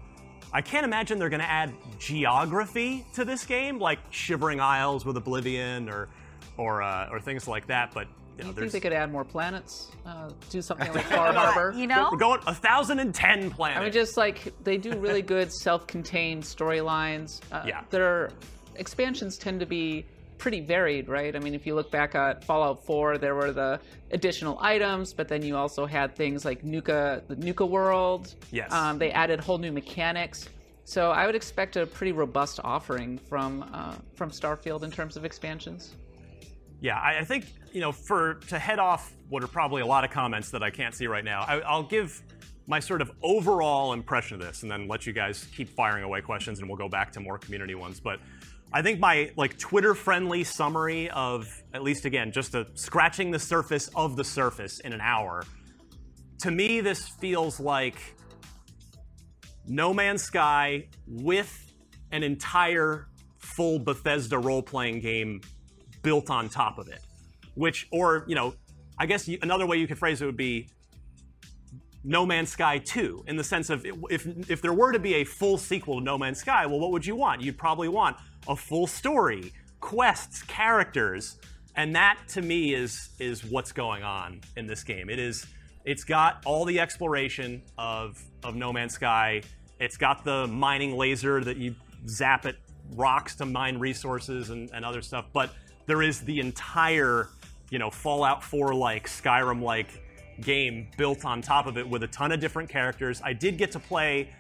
S3: I can't imagine they're going to add geography to this game, like Shivering Isles with Oblivion or or uh, or things like that. But you know,
S5: You think they could add more planets? Uh, do something like Far Harbor?
S6: You know?
S3: we're going a thousand and ten planets.
S5: I mean, just like they do really good self-contained storylines. Uh,
S3: Yeah.
S5: Their expansions tend to be pretty varied, right? I mean, if you look back at Fallout 4, there were the additional items, but then you also had things like Nuka, the Nuka World.
S3: Yes.
S5: Um, they added whole new mechanics. So I would expect a pretty robust offering from uh, from Starfield in terms of expansions.
S3: Yeah, I, I think you know for to head off what are probably a lot of comments that I can't see right now. I, I'll give my sort of overall impression of this, and then let you guys keep firing away questions, and we'll go back to more community ones. But I think my like Twitter-friendly summary of at least again just a scratching the surface of the surface in an hour. To me, this feels like No Man's Sky with an entire full Bethesda role-playing game built on top of it. Which, or you know, I guess another way you could phrase it would be No Man's Sky 2, in the sense of if if there were to be a full sequel to No Man's Sky, well, what would you want? You'd probably want a full story, quests, characters, and that to me is is what's going on in this game. It is it's got all the exploration of of No Man's Sky. It's got the mining laser that you zap at rocks to mine resources and, and other stuff, but there is the entire, you know, Fallout 4 like, Skyrim like game built on top of it with a ton of different characters. I did get to play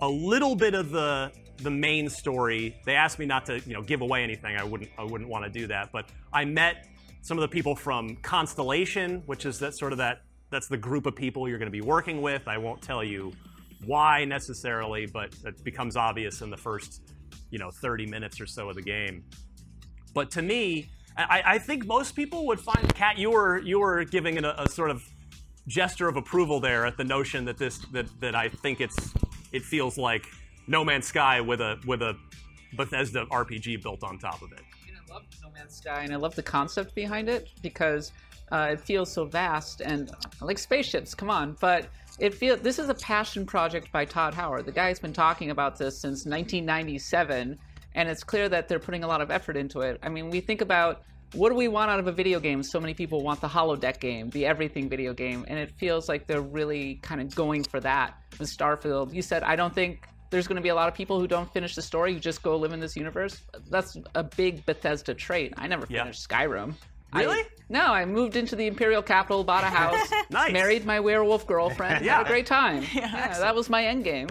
S3: a little bit of the the main story. They asked me not to, you know, give away anything. I wouldn't I wouldn't want to do that, but I met some of the people from Constellation, which is that sort of that that's the group of people you're going to be working with. I won't tell you why necessarily, but it becomes obvious in the first, you know, 30 minutes or so of the game. But to me, I, I think most people would find Kat, you were you were giving it a, a sort of gesture of approval there at the notion that this that, that I think it's it feels like No Man's Sky with a with a Bethesda RPG built on top of it.
S5: And I love No Man's Sky, and I love the concept behind it because uh, it feels so vast and I like spaceships. Come on, but it feel this is a passion project by Todd Howard. The guy's been talking about this since 1997, and it's clear that they're putting a lot of effort into it. I mean, we think about what do we want out of a video game? So many people want the holodeck game, the everything video game, and it feels like they're really kind of going for that with Starfield. You said I don't think there's going to be a lot of people who don't finish the story, who just go live in this universe. That's a big Bethesda trait. I never
S3: Yeah.
S5: finished Skyrim.
S3: Really?
S5: I, no, I moved into the Imperial capital, bought a house,
S3: Nice.
S5: married my werewolf girlfriend,
S3: Yeah.
S5: had a great time. Yeah, that was my end game.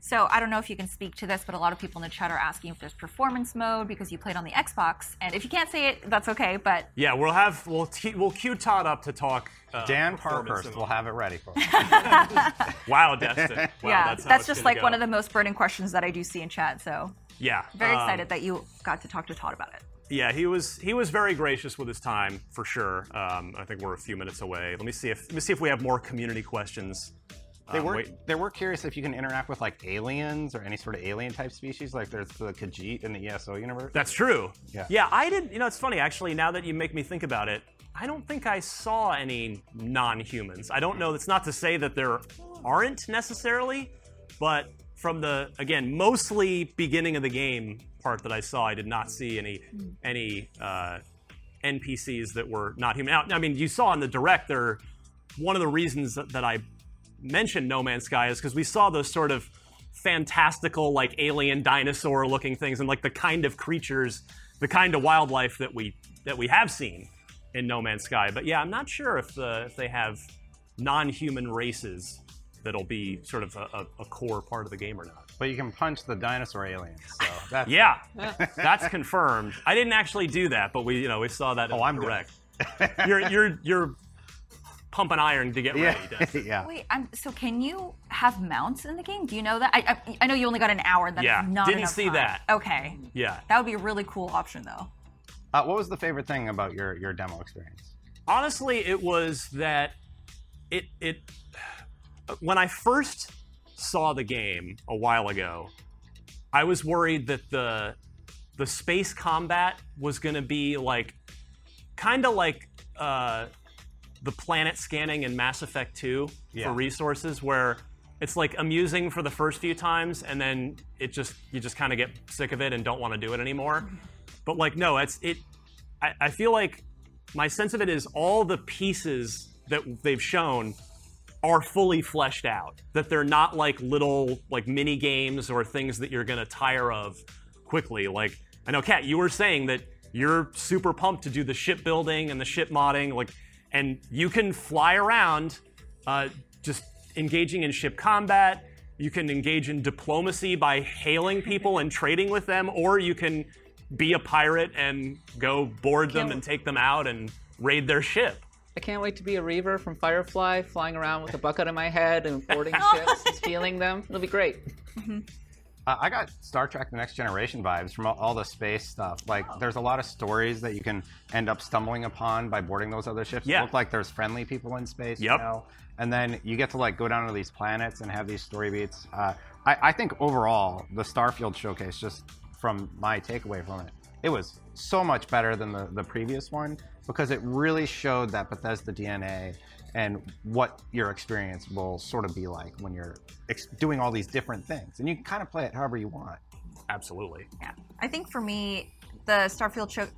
S6: So I don't know if you can speak to this, but a lot of people in the chat are asking if there's performance mode because you played on the Xbox. And if you can't say it, that's okay. But
S3: Yeah, we'll have we'll t- we'll cue Todd up to talk. Uh,
S4: Dan
S3: performance
S4: Parkhurst will have it ready for us.
S3: Wow, Destin. Wow,
S6: yeah,
S3: that's,
S6: that's, just
S3: gonna
S6: like one of the most burning questions that I do see in chat. So
S3: Yeah.
S6: very
S3: um,
S6: excited that you got to talk to Todd about it.
S3: Yeah, he was he was very gracious with his time for sure. Um, I think we're a few minutes away. Let me see if let me see if we have more community questions.
S4: They
S3: Um,
S4: were
S3: wait.
S4: they were curious if you can interact with like aliens or any sort of alien type species, like there's the Khajiit in the ESO universe.
S3: That's true.
S4: Yeah.
S3: Yeah, I did. You know, it's funny actually. Now that you make me think about it, I don't think I saw any non-humans. I don't know. That's not to say that there aren't necessarily, but from the again mostly beginning of the game part that I saw, I did not see any any uh, NPCs that were not human. Now, I mean, you saw in the direct there. One of the reasons that, that I mentioned No Man's Sky is because we saw those sort of fantastical, like alien dinosaur looking things and like the kind of creatures, the kind of wildlife that we that we have seen in No Man's Sky. But yeah, I'm not sure if the if they have non-human races that'll be sort of a, a, a core part of the game or not.
S4: But you can punch the dinosaur aliens. So that's
S3: Yeah, that's confirmed. I didn't actually do that, but we you know we saw that. in
S4: Oh, I'm
S3: the direct. you're you're you're pumping iron to get ready.
S4: yeah,
S3: Destin.
S4: yeah.
S6: Wait, I'm, so can you have mounts in the game? Do you know that? I, I, I know you only got an hour. That's
S3: Yeah,
S6: not
S3: didn't see
S6: time.
S3: that.
S6: Okay,
S3: Yeah.
S6: that would be a really cool option though.
S4: Uh, what was the favorite thing about your your demo experience?
S3: honestly it was that it it when i first saw the game a while ago I was worried that the the space combat was going to be like kind of like uh, the planet scanning in Mass Effect 2
S4: Yeah.
S3: for resources, where it's like amusing for the first few times, and then it just you just kind of get sick of it and don't want to do it anymore. But like, no, it's it. I, I feel like my sense of it is all the pieces that they've shown are fully fleshed out. That they're not like little like mini games or things that you're gonna tire of quickly. Like I know, Kat, you were saying that you're super pumped to do the ship building and the ship modding, like, and you can fly around, uh, just engaging in ship combat. You can engage in diplomacy by hailing people and trading with them, or you can be a pirate and go board them and take them out and raid their ship.
S5: I can't wait to be a Reaver from Firefly, flying around with a bucket on my head and boarding ships and stealing them. It'll be great.
S4: Uh, I got Star Trek: The Next Generation vibes from all, all the space stuff. Like, there's a lot of stories that you can end up stumbling upon by boarding those other ships.
S3: Yeah.
S4: It like there's friendly people in space.
S3: Yep.
S4: You know? And then you get to like go down to these planets and have these story beats. Uh, I, I think overall the Starfield showcase, just from my takeaway from it, it was so much better than the, the previous one because it really showed that Bethesda DNA and what your experience will sort of be like when you're ex- doing all these different things. And you can kind of play it however you want.
S3: Absolutely.
S6: Yeah. I think for me, the Starfield show.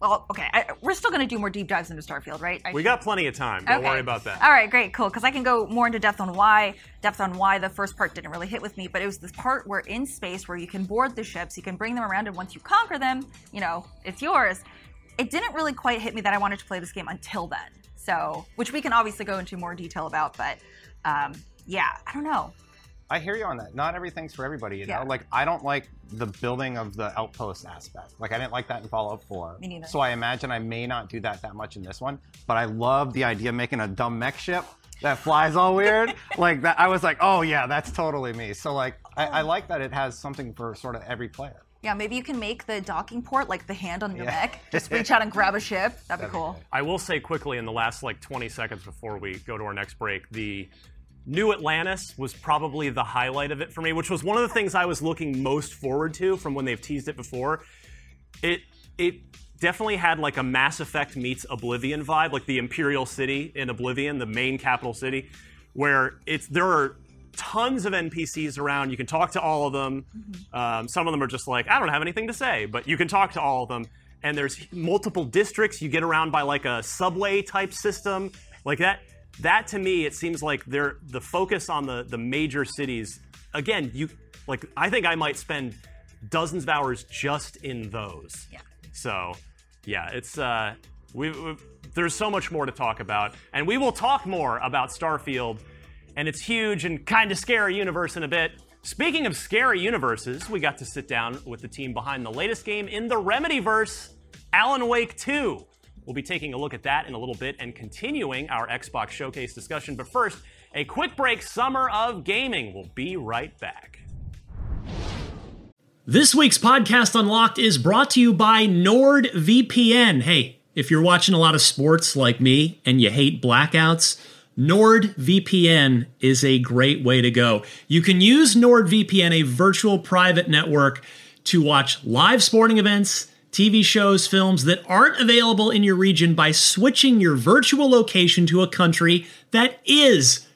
S6: Well, okay, I, we're still going to do more deep dives into Starfield, right? I
S3: We got plenty of time. Don't worry about that.
S6: All right, great, cool. Because I can go more into depth on why depth on why the first part didn't really hit with me, but it was this part where in space where you can board the ships, you can bring them around, and once you conquer them, you know, it's yours. It didn't really quite hit me that I wanted to play this game until then. So, which we can obviously go into more detail about, but um, yeah, I don't know.
S4: I hear you on that. Not everything's for everybody, you
S6: Yeah.
S4: know. Like I don't like the building of the outpost aspect. Like I didn't like that in Fallout 4.
S6: Me neither.
S4: So I imagine I may not do that that much in this one. But I love the idea of making a dumb mech ship that flies all weird. like that, I was like, oh yeah, that's totally me. So like, I, I like that it has something for sort of every player.
S6: Yeah, maybe you can make the docking port like the hand on your
S4: Yeah.
S6: neck. Just reach out and grab a ship. That'd, be cool.
S3: I will say quickly in the last like 20 seconds before we go to our next break, the new Atlantis was probably the highlight of it for me, which was one of the things I was looking most forward to from when they've teased it before. It it definitely had like a Mass Effect meets Oblivion vibe, like the Imperial City in Oblivion, the main capital city, where it's there are tons of NPCs around. You can talk to all of them. Um, some of them are just like, I don't have anything to say, but you can talk to all of them. And there's multiple districts. You get around by like a subway type system, like that. That to me, it seems like they're the focus on the the major cities. Again, you like I think I might spend dozens of hours just in those.
S6: Yeah.
S3: So, yeah, it's uh, we, we there's so much more to talk about, and we will talk more about Starfield and its huge and kind of scary universe in a bit. Speaking of scary universes, we got to sit down with the team behind the latest game in the Remedyverse, Alan Wake 2. We'll be taking a look at that in a little bit and continuing our Xbox Showcase discussion. But first, a quick break Summer of Gaming. We'll be right back.
S11: This week's podcast Unlocked is brought to you by NordVPN. Hey, if you're watching a lot of sports like me and you hate blackouts, NordVPN is a great way to go. You can use NordVPN, a virtual private network, to watch live sporting events, TV shows, films that aren't available in your region by switching your virtual location to a country that is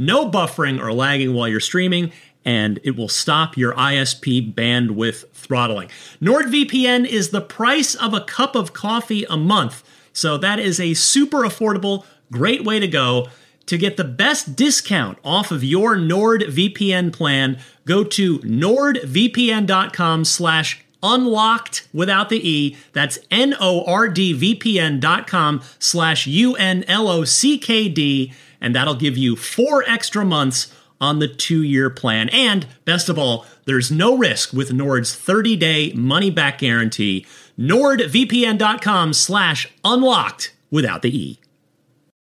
S11: No buffering or lagging while you're streaming, and it will stop your ISP bandwidth throttling. NordVPN is the price of a cup of coffee a month. So that is a super affordable, great way to go. To get the best discount off of your NordVPN plan, go to nordvpn.com slash unlocked without the E. That's N-O-R-D-V-P-N dot com slash U-N-L-O-C-K-D. And that'll give you four extra months on the two year plan. And best of all, there's no risk with Nord's 30 day money back guarantee. NordVPN.com slash unlocked without the E.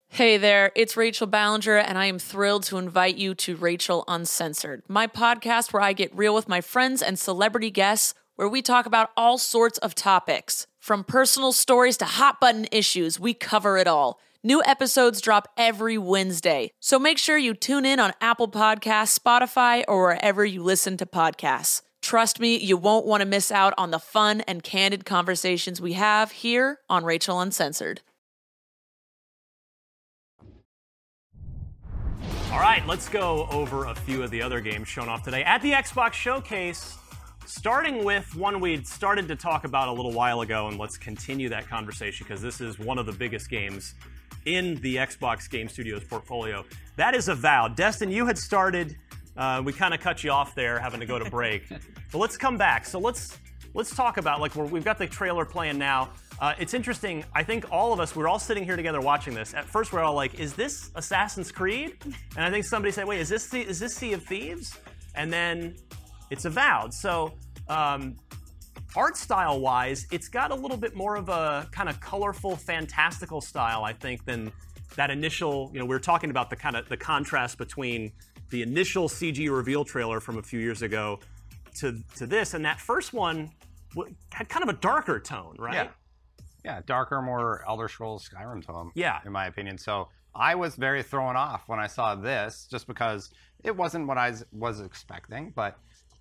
S9: Hey there, it's Rachel Ballinger, and I am thrilled to invite you to Rachel Uncensored, my podcast where I get real with my friends and celebrity guests, where we talk about all sorts of topics. From personal stories to hot button issues, we cover it all. New episodes drop every Wednesday, so make sure you tune in on Apple Podcasts, Spotify, or wherever you listen to podcasts. Trust me, you won't want to miss out on the fun and candid conversations we have here on Rachel Uncensored.
S3: All right, let's go over a few of the other games shown off today at the Xbox Showcase. Starting with one we'd started to talk about a little while ago, and let's continue that conversation because this is one of the biggest games in the Xbox Game Studios portfolio. That is Avowed. Destin, you had started. Uh, we kind of cut you off there, having to go to break. but let's come back. So let's let's talk about like we're, we've got the trailer playing now. Uh, it's interesting. I think all of us, we're all sitting here together watching this. At first, we're all like, "Is this Assassin's Creed?" And I think somebody said, "Wait, is this the, is this Sea of Thieves?" And then it's Avowed. So, um, art style wise, it's got a little bit more of a kind of colorful, fantastical style, I think, than that initial. You know, we were talking about the kind of the contrast between the initial CG reveal trailer from a few years ago to to this, and that first one had kind of a darker tone, right?
S4: Yeah. Yeah, darker, more Elder Scrolls Skyrim tone.
S3: Yeah.
S4: in my opinion. So I was very thrown off when I saw this, just because it wasn't what I was- was expecting. But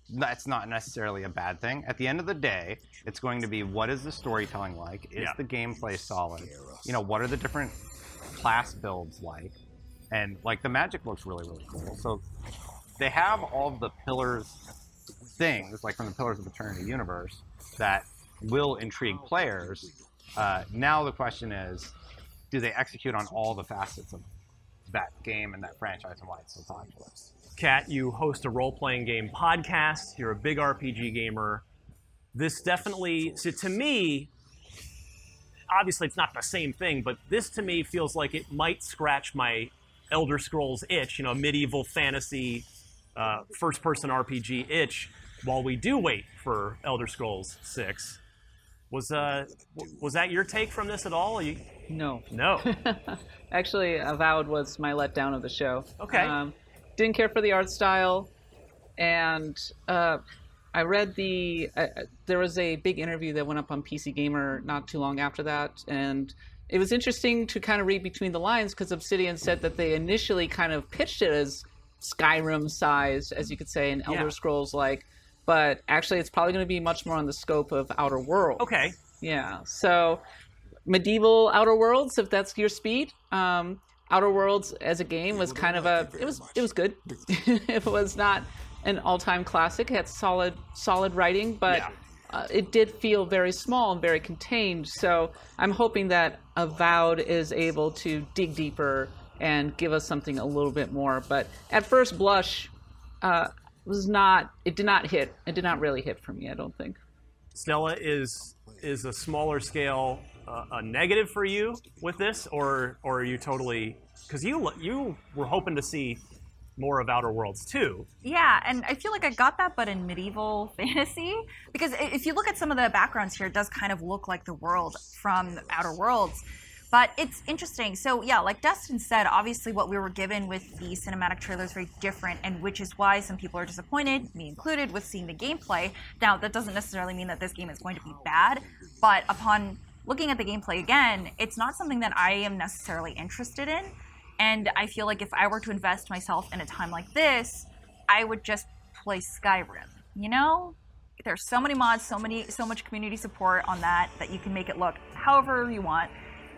S4: that's not necessarily a bad thing. At the end of the day, it's going to be what is the storytelling like? Is
S3: Yeah.
S4: the gameplay solid? You know, what are the different class builds like? And like the magic looks really, really cool. So they have all the pillars things, like from the Pillars of Eternity universe, that will intrigue players. Uh, now the question is, do they execute on all the facets of that game and that franchise and why it's so popular?
S3: Kat, you host a role playing game podcast. You're a big RPG gamer. This definitely, so to me, obviously it's not the same thing, but this to me feels like it might scratch my Elder Scrolls itch, you know, medieval fantasy uh, first person RPG itch while we do wait for Elder Scrolls 6. Was uh was that your take from this at all? You,
S5: No.
S3: no.
S5: Actually, Avowed was my letdown of the show.
S3: Okay.
S5: Um, didn't care for the art style, and uh, I read the. Uh, uh, there was a big interview that went up on PC Gamer not too long after that, and it was interesting to kind of read between the lines because Obsidian said that they initially kind of pitched it as Skyrim sized, as you could say, and Elder
S3: Yeah.
S5: Scrolls like. But actually, it's probably going to be much more on the scope of Outer Worlds.
S3: Okay.
S5: Yeah. So medieval Outer Worlds, if that's your speed. Um, Outer Worlds as a game was kind of a it was it was good. it was not an all-time classic. It had solid solid writing, but
S3: Yeah.
S5: uh, it did feel very small and very contained. So I'm hoping that Avowed is able to dig deeper and give us something a little bit more. But at first blush, uh, was not it did not hit. It did not really hit for me. I don't think.
S3: Stella, is is a smaller scale uh, a negative for you with this, or or are you totally because you you were hoping to see more of Outer Worlds too?
S6: Yeah, and I feel like I got that, but in medieval fantasy. Because if you look at some of the backgrounds here, it does kind of look like the world from Outer Worlds. But it's interesting. So, yeah, like Destin said, obviously what we were given with the cinematic trailer is very different, and which is why some people are disappointed, me included, with seeing the gameplay. Now, that doesn't necessarily mean that this game is going to be bad, but upon looking at the gameplay again, it's not something that I am necessarily interested in. And I feel like if I were to invest myself in a time like this, I would just play Skyrim. You know, there's so many mods, so many, so much community support on that that you can make it look however you want.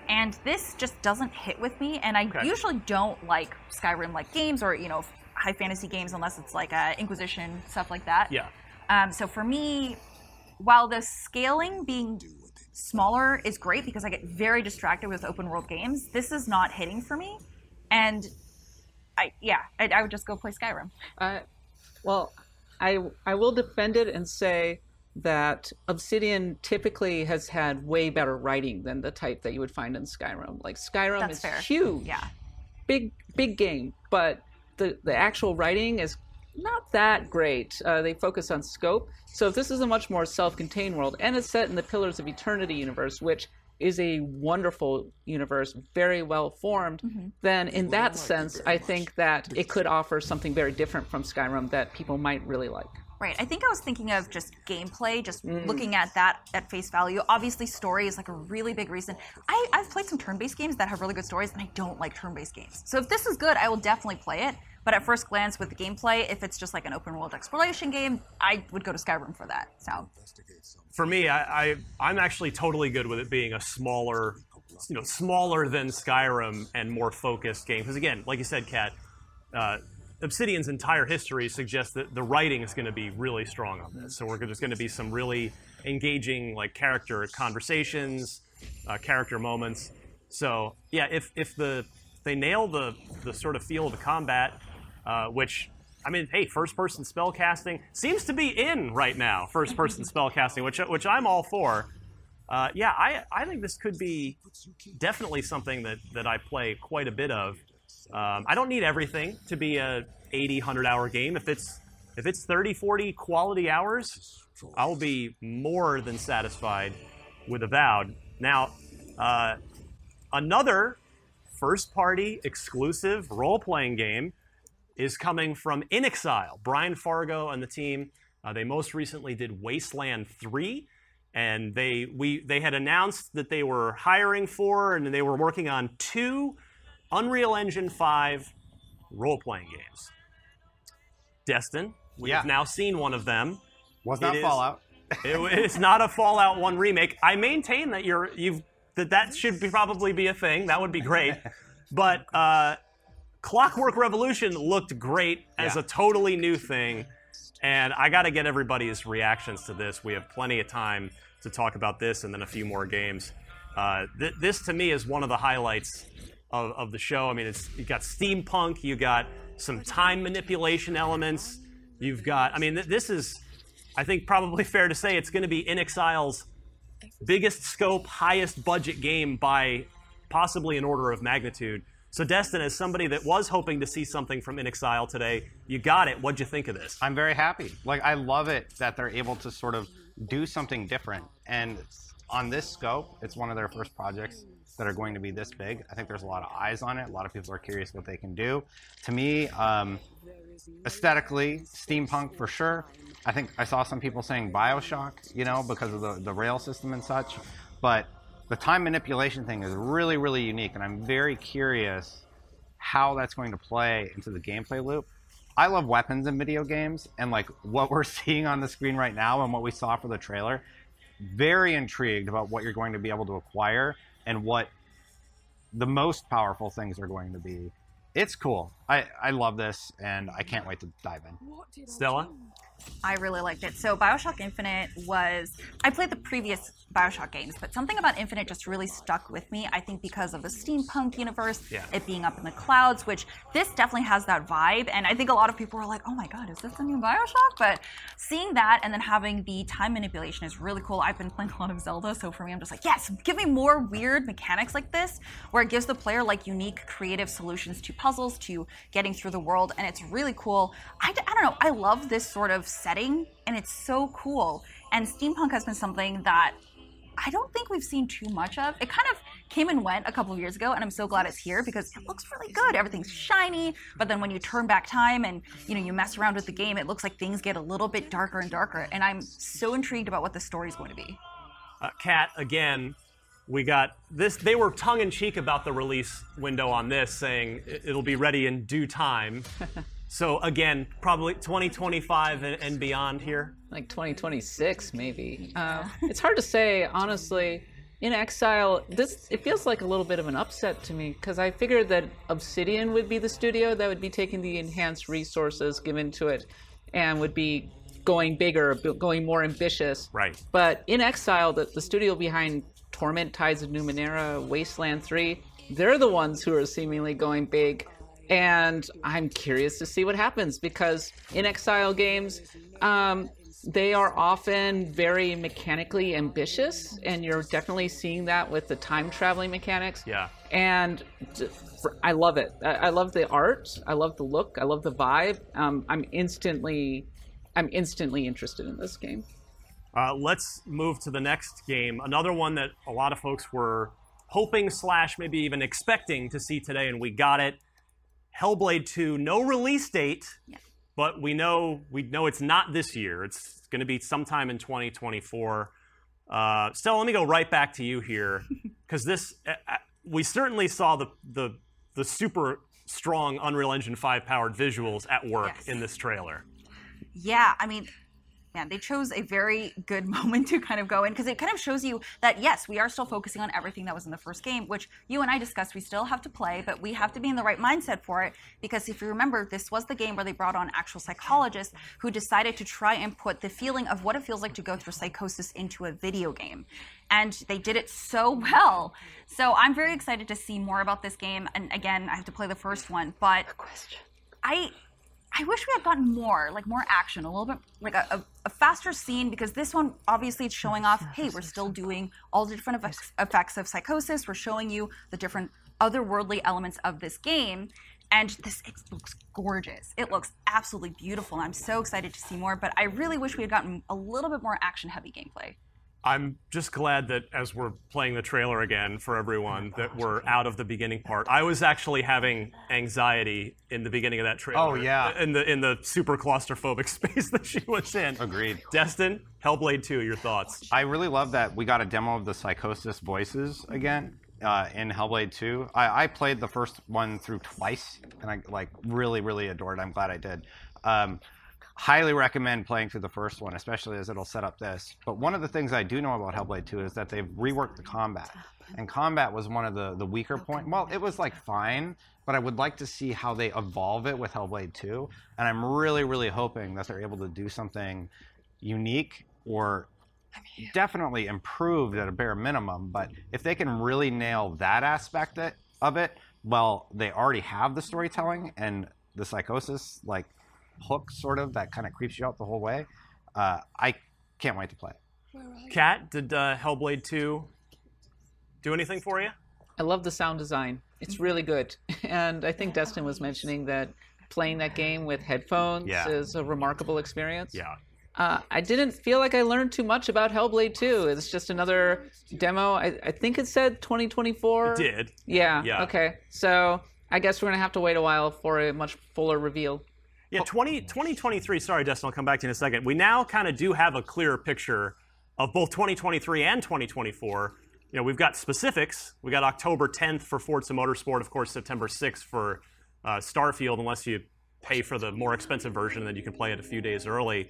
S6: And this just doesn't hit with me. And I
S3: Okay.
S6: usually don't like Skyrim-like games or you know high fantasy games unless it's like uh, Inquisition stuff like that.
S3: Yeah.
S6: Um, so for me, while the scaling being smaller is great because I get very distracted with open world games, this is not hitting for me. And I yeah, I, I would just go play Skyrim.
S5: I, well, I I will defend it and say that Obsidian typically has had way better writing than the type that you would find in Skyrim. Like Skyrim
S6: That's
S5: is
S6: fair.
S5: huge,
S6: Yeah.
S5: big big game, but the the actual writing is not that great. Uh, they focus on scope. So if this is a much more self-contained world, and it's set in the Pillars of Eternity universe, which is a wonderful universe, very well formed, then in that sense, I think that it could offer something very different from Skyrim that people might really like.
S6: Right. I think I was thinking of just gameplay, just
S5: Mm.
S6: looking at that at face value. Obviously, story is like a really big reason. I, I've played some turn based games that have really good stories, and I don't like turn based games. So if this is good, I will definitely play it. But at first glance, with the gameplay, if it's just like an open world exploration game, I would go to Skyrim for that. So
S3: for me, I, I I'm actually totally good with it being a smaller, you know, smaller than Skyrim and more focused game. Because again, like you said, Kat, uh, Obsidian's entire history suggests that the writing is going to be really strong on this. So we're there's going to be some really engaging like character conversations, uh, character moments. So yeah, if if the they nail the the sort of feel of the combat, uh, which I mean, hey, first person spell casting seems to be in right now. First person spell casting, which which I'm all for. Uh, yeah, I I think this could be definitely something that that I play quite a bit of. Um, I don't need everything to be a 80 100 hour game. If it's if it's 30 40 quality hours, I'll be more than satisfied with Avowed. Now, uh, another first party exclusive role playing game is coming from inXile. Brian Fargo and the team. Uh, they most recently did Wasteland 3, and they we they had announced that they were hiring for and they were working on two Unreal Engine 5 role playing games. Destin, we have now seen one of them.
S4: Was not
S3: It is-
S4: Fallout.
S3: it, it's not a Fallout 1 remake. I maintain that you're you've that that should be probably be a thing. That would be great. but uh, Clockwork Revolution looked great as
S4: Yeah.
S3: a totally new thing, and I got to get everybody's reactions to this. We have plenty of time to talk about this and then a few more games. Uh, th- this to me is one of the highlights of, of the show. I mean, it's you got steampunk, you got some time manipulation elements, you've got. I mean, th- this is, I think, probably fair to say it's going to be inXile's biggest scope, highest budget game by possibly an order of magnitude. So, Destin, as somebody that was hoping to see something from inXile today, you got it. What'd you think of this?
S4: I'm very happy. Like I love it that they're able to sort of do something different. And on this scope, it's one of their first projects that are going to be this big. I think there's a lot of eyes on it. A lot of people are curious what they can do. To me, um, aesthetically, steampunk for sure. I think I saw some people saying Bioshock, you know, because of the, the rail system and such. But the time manipulation thing is really, really unique, and I'm very curious how that's going to play into the gameplay loop. I love weapons in video games, and like what we're seeing on the screen right now and what we saw for the trailer, very intrigued about what you're going to be able to acquire and what the most powerful things are going to be. It's cool. I, I love this, and I can't wait to dive in.
S3: Stella?
S6: I really liked it. So Bioshock Infinite was I played the previous Bioshock games, but something about Infinite just really stuck with me. I think because of the steampunk universe,
S12: Yeah.
S6: it being up in the clouds, which this definitely has that vibe. And I think a lot of people were like, "Oh my god, is this the new Bioshock?" But seeing that and then having the time manipulation is really cool. I've been playing a lot of Zelda, so for me, I'm just like, "Yes, give me more weird mechanics like this, where it gives the player like unique, creative solutions to puzzles, to getting through the world, and it's really cool." I don't know. I love this sort of setting, and it's so cool. And steampunk has been something that I don't think we've seen too much of. It kind of came and went a couple of years ago, and I'm so glad it's here because it looks really good. Everything's shiny, but then when you turn back time and you know you mess around with the game, it looks like things get a little bit darker and darker. And I'm so intrigued about what the story's going to be.
S3: Uh, Kat, again, we got this. They were tongue in cheek about the release window on this, saying it'll be ready in due time. so, again, probably 2025 and, and beyond here.
S5: like 2026 maybe. Uh, it's hard to say honestly. inXile this it feels like a little bit of an upset to me because i figured that obsidian would be the studio that would be taking the enhanced resources given to it and would be going bigger going more ambitious.
S3: Right.
S5: But inXile the, the studio behind torment tides of numenera wasteland 3 they're the ones who are seemingly going big and i'm curious to see what happens because inXile games um, they are often very mechanically ambitious, and you're definitely seeing that with the time traveling mechanics.
S3: Yeah.
S5: And for- I love it. I, I love the art. I love the look. I love the vibe. Um, I'm instantly, I'm instantly interested in this game.
S3: Uh, let's move to the next game. Another one that a lot of folks were hoping slash maybe even expecting to see today, and we got it. Hellblade 2, no release date, but we know we know it's not this year. It's going to be sometime in 2024. Uh, Stella, let me go right back to you here because this uh, uh, we certainly saw the the the super strong Unreal Engine 5 powered visuals at work in this trailer.
S6: Yeah, I mean, man, they chose a very good moment to kind of go in because it kind of shows you that yes, we are still focusing on everything that was in the first game, which you and I discussed. We still have to play, but we have to be in the right mindset for it because if you remember, this was the game where they brought on actual psychologists who decided to try and put the feeling of what it feels like to go through psychosis into a video game. And they did it so well. So I'm very excited to see more about this game. And again, I have to play the first one, but I I wish we had gotten more, like more action, a little bit like a, a, a faster scene because this one obviously it's showing off, hey, we're still doing all the different effects, effects of psychosis. We're showing you the different otherworldly elements of this game. And this it looks gorgeous. It looks absolutely beautiful. I'm so excited to see more, but I really wish we had gotten a little bit more action heavy gameplay.
S3: I'm just glad that as we're playing the trailer again for everyone, that we're out of the beginning part. I was actually having anxiety in the beginning of that trailer.
S4: Oh, yeah.
S3: in the in the super claustrophobic space that she was in.
S4: Agreed.
S3: Destin, Hellblade 2, your thoughts?
S4: I really love that we got a demo of the psychosis voices again uh, in Hellblade 2. I, I played the first one through twice, and I like really, really adored. it. I'm glad I did. Um, highly recommend playing through the first one, especially as it'll set up this. But one of the things I do know about Hellblade 2 is that they've reworked the combat, and combat was one of the the weaker point. Well, it was like fine, but I would like to see how they evolve it with Hellblade 2, and I'm really, really hoping that they're able to do something unique or definitely improved at a bare minimum. But if they can really nail that aspect of it, well, they already have the storytelling and the psychosis like hook, sort of that kind of creeps you out the whole way. Uh, I can't wait to play it.
S3: Kat, did uh, Hellblade 2 do anything for you?
S5: I love the sound design. It's really good. And I think Destin was mentioning that playing that game with headphones
S3: Yeah.
S5: is a remarkable experience.
S3: Yeah.
S5: Uh, I didn't feel like I learned too much about Hellblade 2. It's just another demo. I, I think it said 2024.
S3: It did.
S5: Yeah.
S3: Yeah.
S5: Okay. So I guess we're going to have to wait a while for a much fuller reveal.
S3: Yeah, 20, 2023. Sorry, Destin, I'll come back to you in a second. We now kind of do have a clearer picture of both 2023 and 2024. You know, we've got specifics. We got October 10th for Forza Motorsport, of course, September 6th for uh, Starfield, unless you pay for the more expensive version, then you can play it a few days early.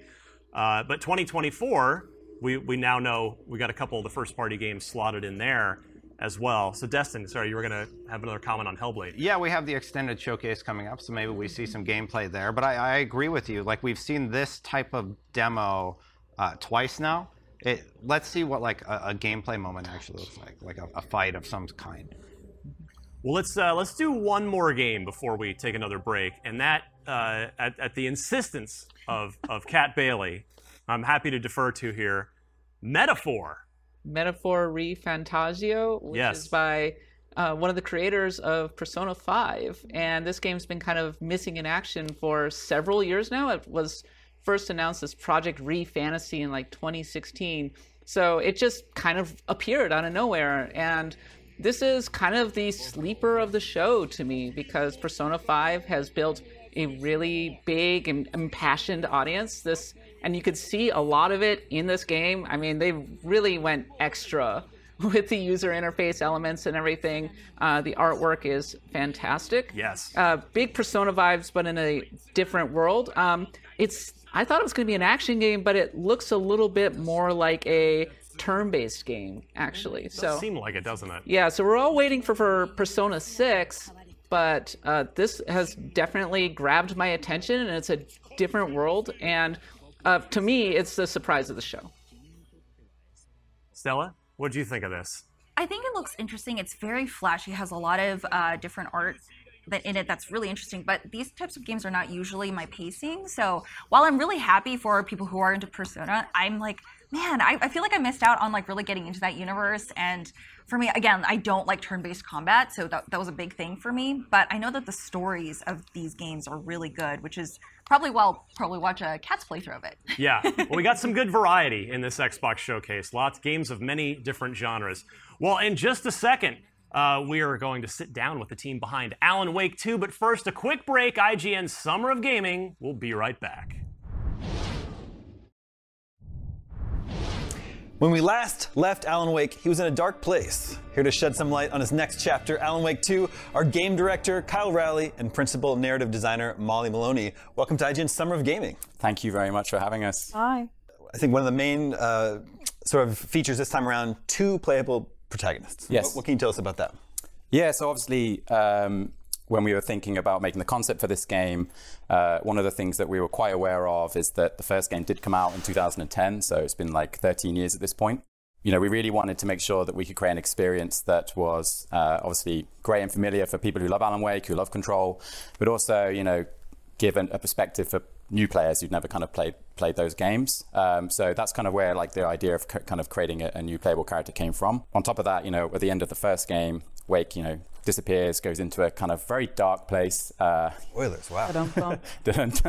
S3: Uh, but 2024, we, we now know we got a couple of the first party games slotted in there as well. So, Destin, sorry, you were going to have another comment on Hellblade.
S4: Yeah, we have the extended showcase coming up, so maybe we see some gameplay there. But I, I agree with you. Like we've seen this type of demo uh, twice now. It, let's see what like a, a gameplay moment actually looks like, like a, a fight of some kind.
S3: Well, let's uh, let's do one more game before we take another break, and that uh, at, at the insistence of of Kat Bailey, I'm happy to defer to here. Metaphor.
S5: Metaphor ReFantazio, which
S3: Yes.
S5: is by uh, one of the creators of Persona 5. And this game's been kind of missing in action for several years now. It was first announced as Project Re Fantasy in like 2016. So it just kind of appeared out of nowhere. And this is kind of the sleeper of the show to me because Persona 5 has built a really big and impassioned audience. This and you could see a lot of it in this game. I mean, they really went extra with the user interface elements and everything. Uh, the artwork is fantastic.
S3: Yes.
S5: Uh, big Persona vibes, but in a different world. Um, it's I thought it was going to be an action game, but it looks a little bit more like a turn-based game, actually.
S3: It does
S5: so
S3: seem like it, doesn't it?
S5: yeah, so we're all waiting for, for Persona 6, but uh, this has definitely grabbed my attention, and it's a different world. And uh, to me, it's the surprise of the show.
S3: Stella, what do you think of this?
S6: I think it looks interesting. It's very flashy. Has a lot of uh, different art that in it that's really interesting. But these types of games are not usually my pacing. So while I'm really happy for people who are into Persona, I'm like, man, I, I feel like I missed out on like really getting into that universe. And for me, again, I don't like turn-based combat, so that, that was a big thing for me. But I know that the stories of these games are really good, which is probably why I'll probably watch a Kat's playthrough of it.
S3: Yeah, well, we got some good variety in this Xbox showcase. Lots games of many different genres. Well, in just a second, uh, we are going to sit down with the team behind Alan Wake 2. But first, a quick break. IGN's Summer of Gaming. We'll be right back.
S12: When we last left Alan Wake, he was in a dark place. Here to shed some light on his next chapter, Alan Wake 2, our game director, Kyle Rowley, and principal narrative designer, Molly Maloney. Welcome to IGN's Summer of Gaming.
S13: Thank you very much for having us.
S6: Hi.
S12: I think one of the main uh, sort of features this time around, two playable protagonists.
S13: Yes.
S12: What, what can you tell us about that?
S13: Yeah, so obviously, um, when we were thinking about making the concept for this game, uh, one of the things that we were quite aware of is that the first game did come out in 2010, so it's been like 13 years at this point. You know, we really wanted to make sure that we could create an experience that was uh, obviously great and familiar for people who love Alan Wake, who love Control, but also, you know, give an, a perspective for new players who'd never kind of played played those games. Um, so that's kind of where like the idea of c- kind of creating a, a, new playable character came from. On top of that, you know, at the end of the first game, Wake, you know, disappears, goes into a kind of very dark place. Uh,
S12: Spoilers, wow.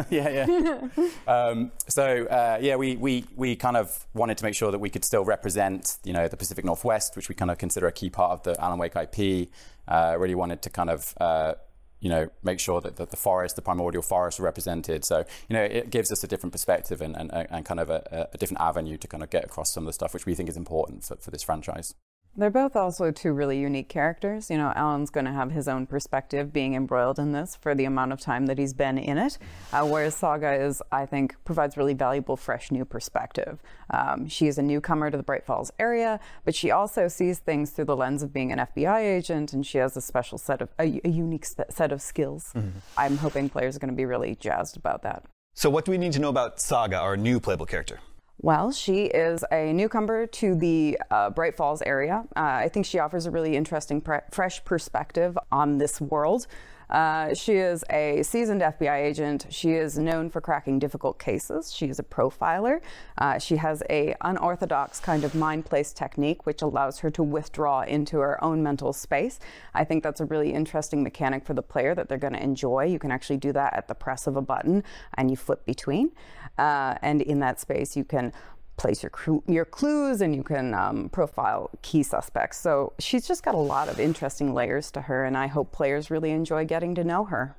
S13: yeah, yeah. um, so uh, yeah, we, we we kind of wanted to make sure that we could still represent, you know, the Pacific Northwest, which we kind of consider a key part of the Alan Wake IP. Uh, really wanted to kind of uh, you know, make sure that, that the forest, the primordial forest, are represented. So, you know, it gives us a different perspective and, and, and kind of a, a different avenue to kind of get across some of the stuff which we think is important for, for this franchise.
S14: They're both also two really unique characters. You know, Alan's going to have his own perspective being embroiled in this for the amount of time that he's been in it, uh, whereas Saga is, I think, provides really valuable, fresh, new perspective. Um, she is a newcomer to the Bright Falls area, but she also sees things through the lens of being an FBI agent, and she has a special set of a, a unique set of skills. Mm-hmm. I'm hoping players are going to be really jazzed about that.
S12: So, what do we need to know about Saga, our new playable character?
S14: Well, she is a newcomer to the uh, Bright Falls area. Uh, I think she offers a really interesting, pre- fresh perspective on this world. Uh, she is a seasoned FBI agent. She is known for cracking difficult cases. She is a profiler. Uh, she has a unorthodox kind of mind place technique, which allows her to withdraw into her own mental space. I think that's a really interesting mechanic for the player that they're going to enjoy. You can actually do that at the press of a button, and you flip between. Uh, and in that space, you can place your, your clues and you can um, profile key suspects. So she's just got a lot of interesting layers to her, and I hope players really enjoy getting to know her.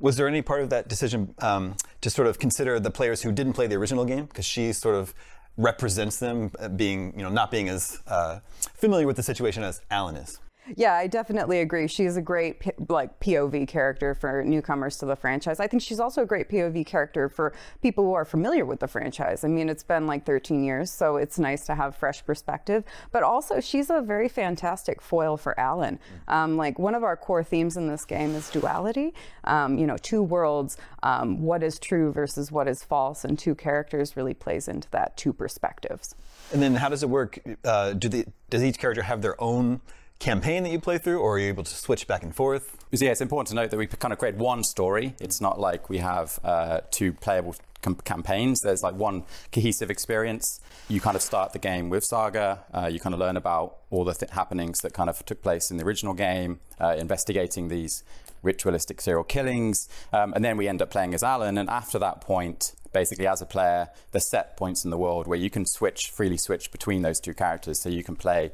S12: Was there any part of that decision um, to sort of consider the players who didn't play the original game because she sort of represents them uh, being, you know, not being as uh, familiar with the situation as Alan is?
S14: Yeah, I definitely agree. She's a great like POV character for newcomers to the franchise. I think she's also a great POV character for people who are familiar with the franchise. I mean, it's been like 13 years, so it's nice to have fresh perspective. But also, she's a very fantastic foil for Alan. Um, like one of our core themes in this game is duality. Um, you know, two worlds. Um, what is true versus what is false, and two characters really plays into that two perspectives.
S12: And then, how does it work? Uh, do the, does each character have their own campaign that you play through, or are you able to switch back and forth?
S13: Yeah, it's important to note that we kind of create one story. It's not like we have uh, two playable com- campaigns. There's like one cohesive experience. You kind of start the game with Saga. Uh, you kind of learn about all the th- happenings that kind of took place in the original game, uh, investigating these ritualistic serial killings, um, and then we end up playing as Alan. And after that point, basically as a player, there's set points in the world where you can switch freely switch between those two characters. So you can play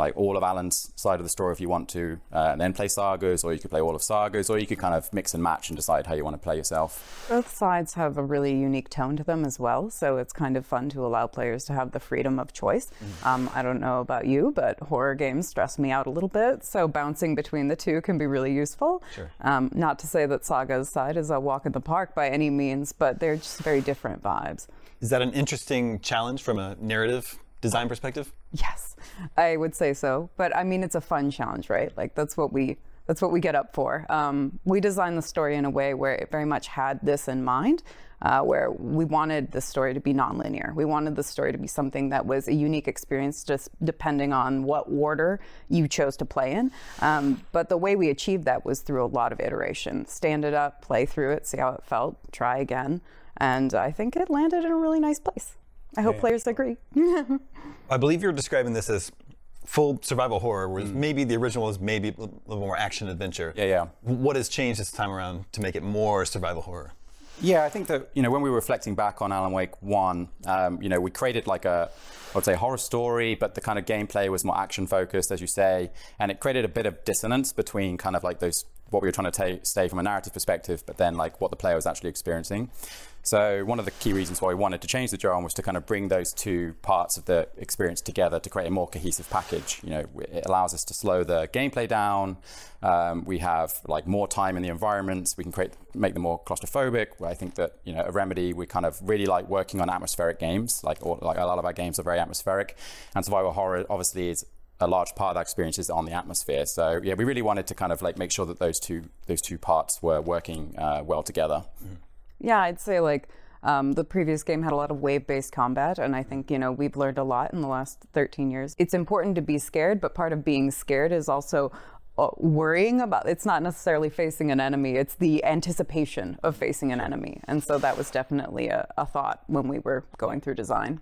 S13: like all of Alan's side of the story if you want to, uh, and then play Saga's, or you could play all of Saga's, or you could kind of mix and match and decide how you want to play yourself.
S14: Both sides have a really unique tone to them as well, so it's kind of fun to allow players to have the freedom of choice. Mm. Um, I don't know about you, but horror games stress me out a little bit, so bouncing between the two can be really useful.
S12: Sure.
S14: Um, not to say that Saga's side is a walk in the park by any means, but they're just very different vibes.
S12: Is that an interesting challenge from a narrative design perspective?
S14: Yes, I would say so. But I mean, it's a fun challenge, right? Like that's what we That's what we get up for. Um, we designed the story in a way where it very much had this in mind, uh, where we wanted the story to be nonlinear. We wanted the story to be something that was a unique experience, just depending on what order you chose to play in. Um, but the way we achieved that was through a lot of iteration. Stand it up, play through it, see how it felt, try again. And I think it landed in a really nice place. I hope
S12: Yeah.
S14: players agree.
S12: I believe you're describing this as full survival horror, whereas
S13: Mm.
S12: maybe the original is maybe a little more action adventure.
S13: Yeah, yeah.
S12: What has changed this time around to make it more survival horror?
S13: Yeah, I think that you know when we were reflecting back on Alan Wake One, um, you know we created like a, I would say horror story, but the kind of gameplay was more action focused, as you say, and it created a bit of dissonance between kind of like those what we were trying to ta- stay from a narrative perspective, but then like what the player was actually experiencing. So one of the key reasons why we wanted to change the genre was to kind of bring those two parts of the experience together to create a more cohesive package. You know, it allows us to slow the gameplay down. Um, we have like more time in the environments. We can create make them more claustrophobic. I think that you know, at Remedy, we kind of really like working on atmospheric games. Like, like a lot of our games are very atmospheric, and survival horror obviously is a large part of that experience is on the atmosphere. So yeah, we really wanted to kind of like make sure that those two those two parts were working uh, well together.
S14: Yeah, I'd say like um, the previous game had a lot of wave-based combat, and I think you know we've learned a lot in the last 13 years. It's important to be scared, but part of being scared is also uh, worrying about. It's not necessarily facing an enemy; it's the anticipation of facing an enemy, and so that was definitely a, a thought when we were going through design.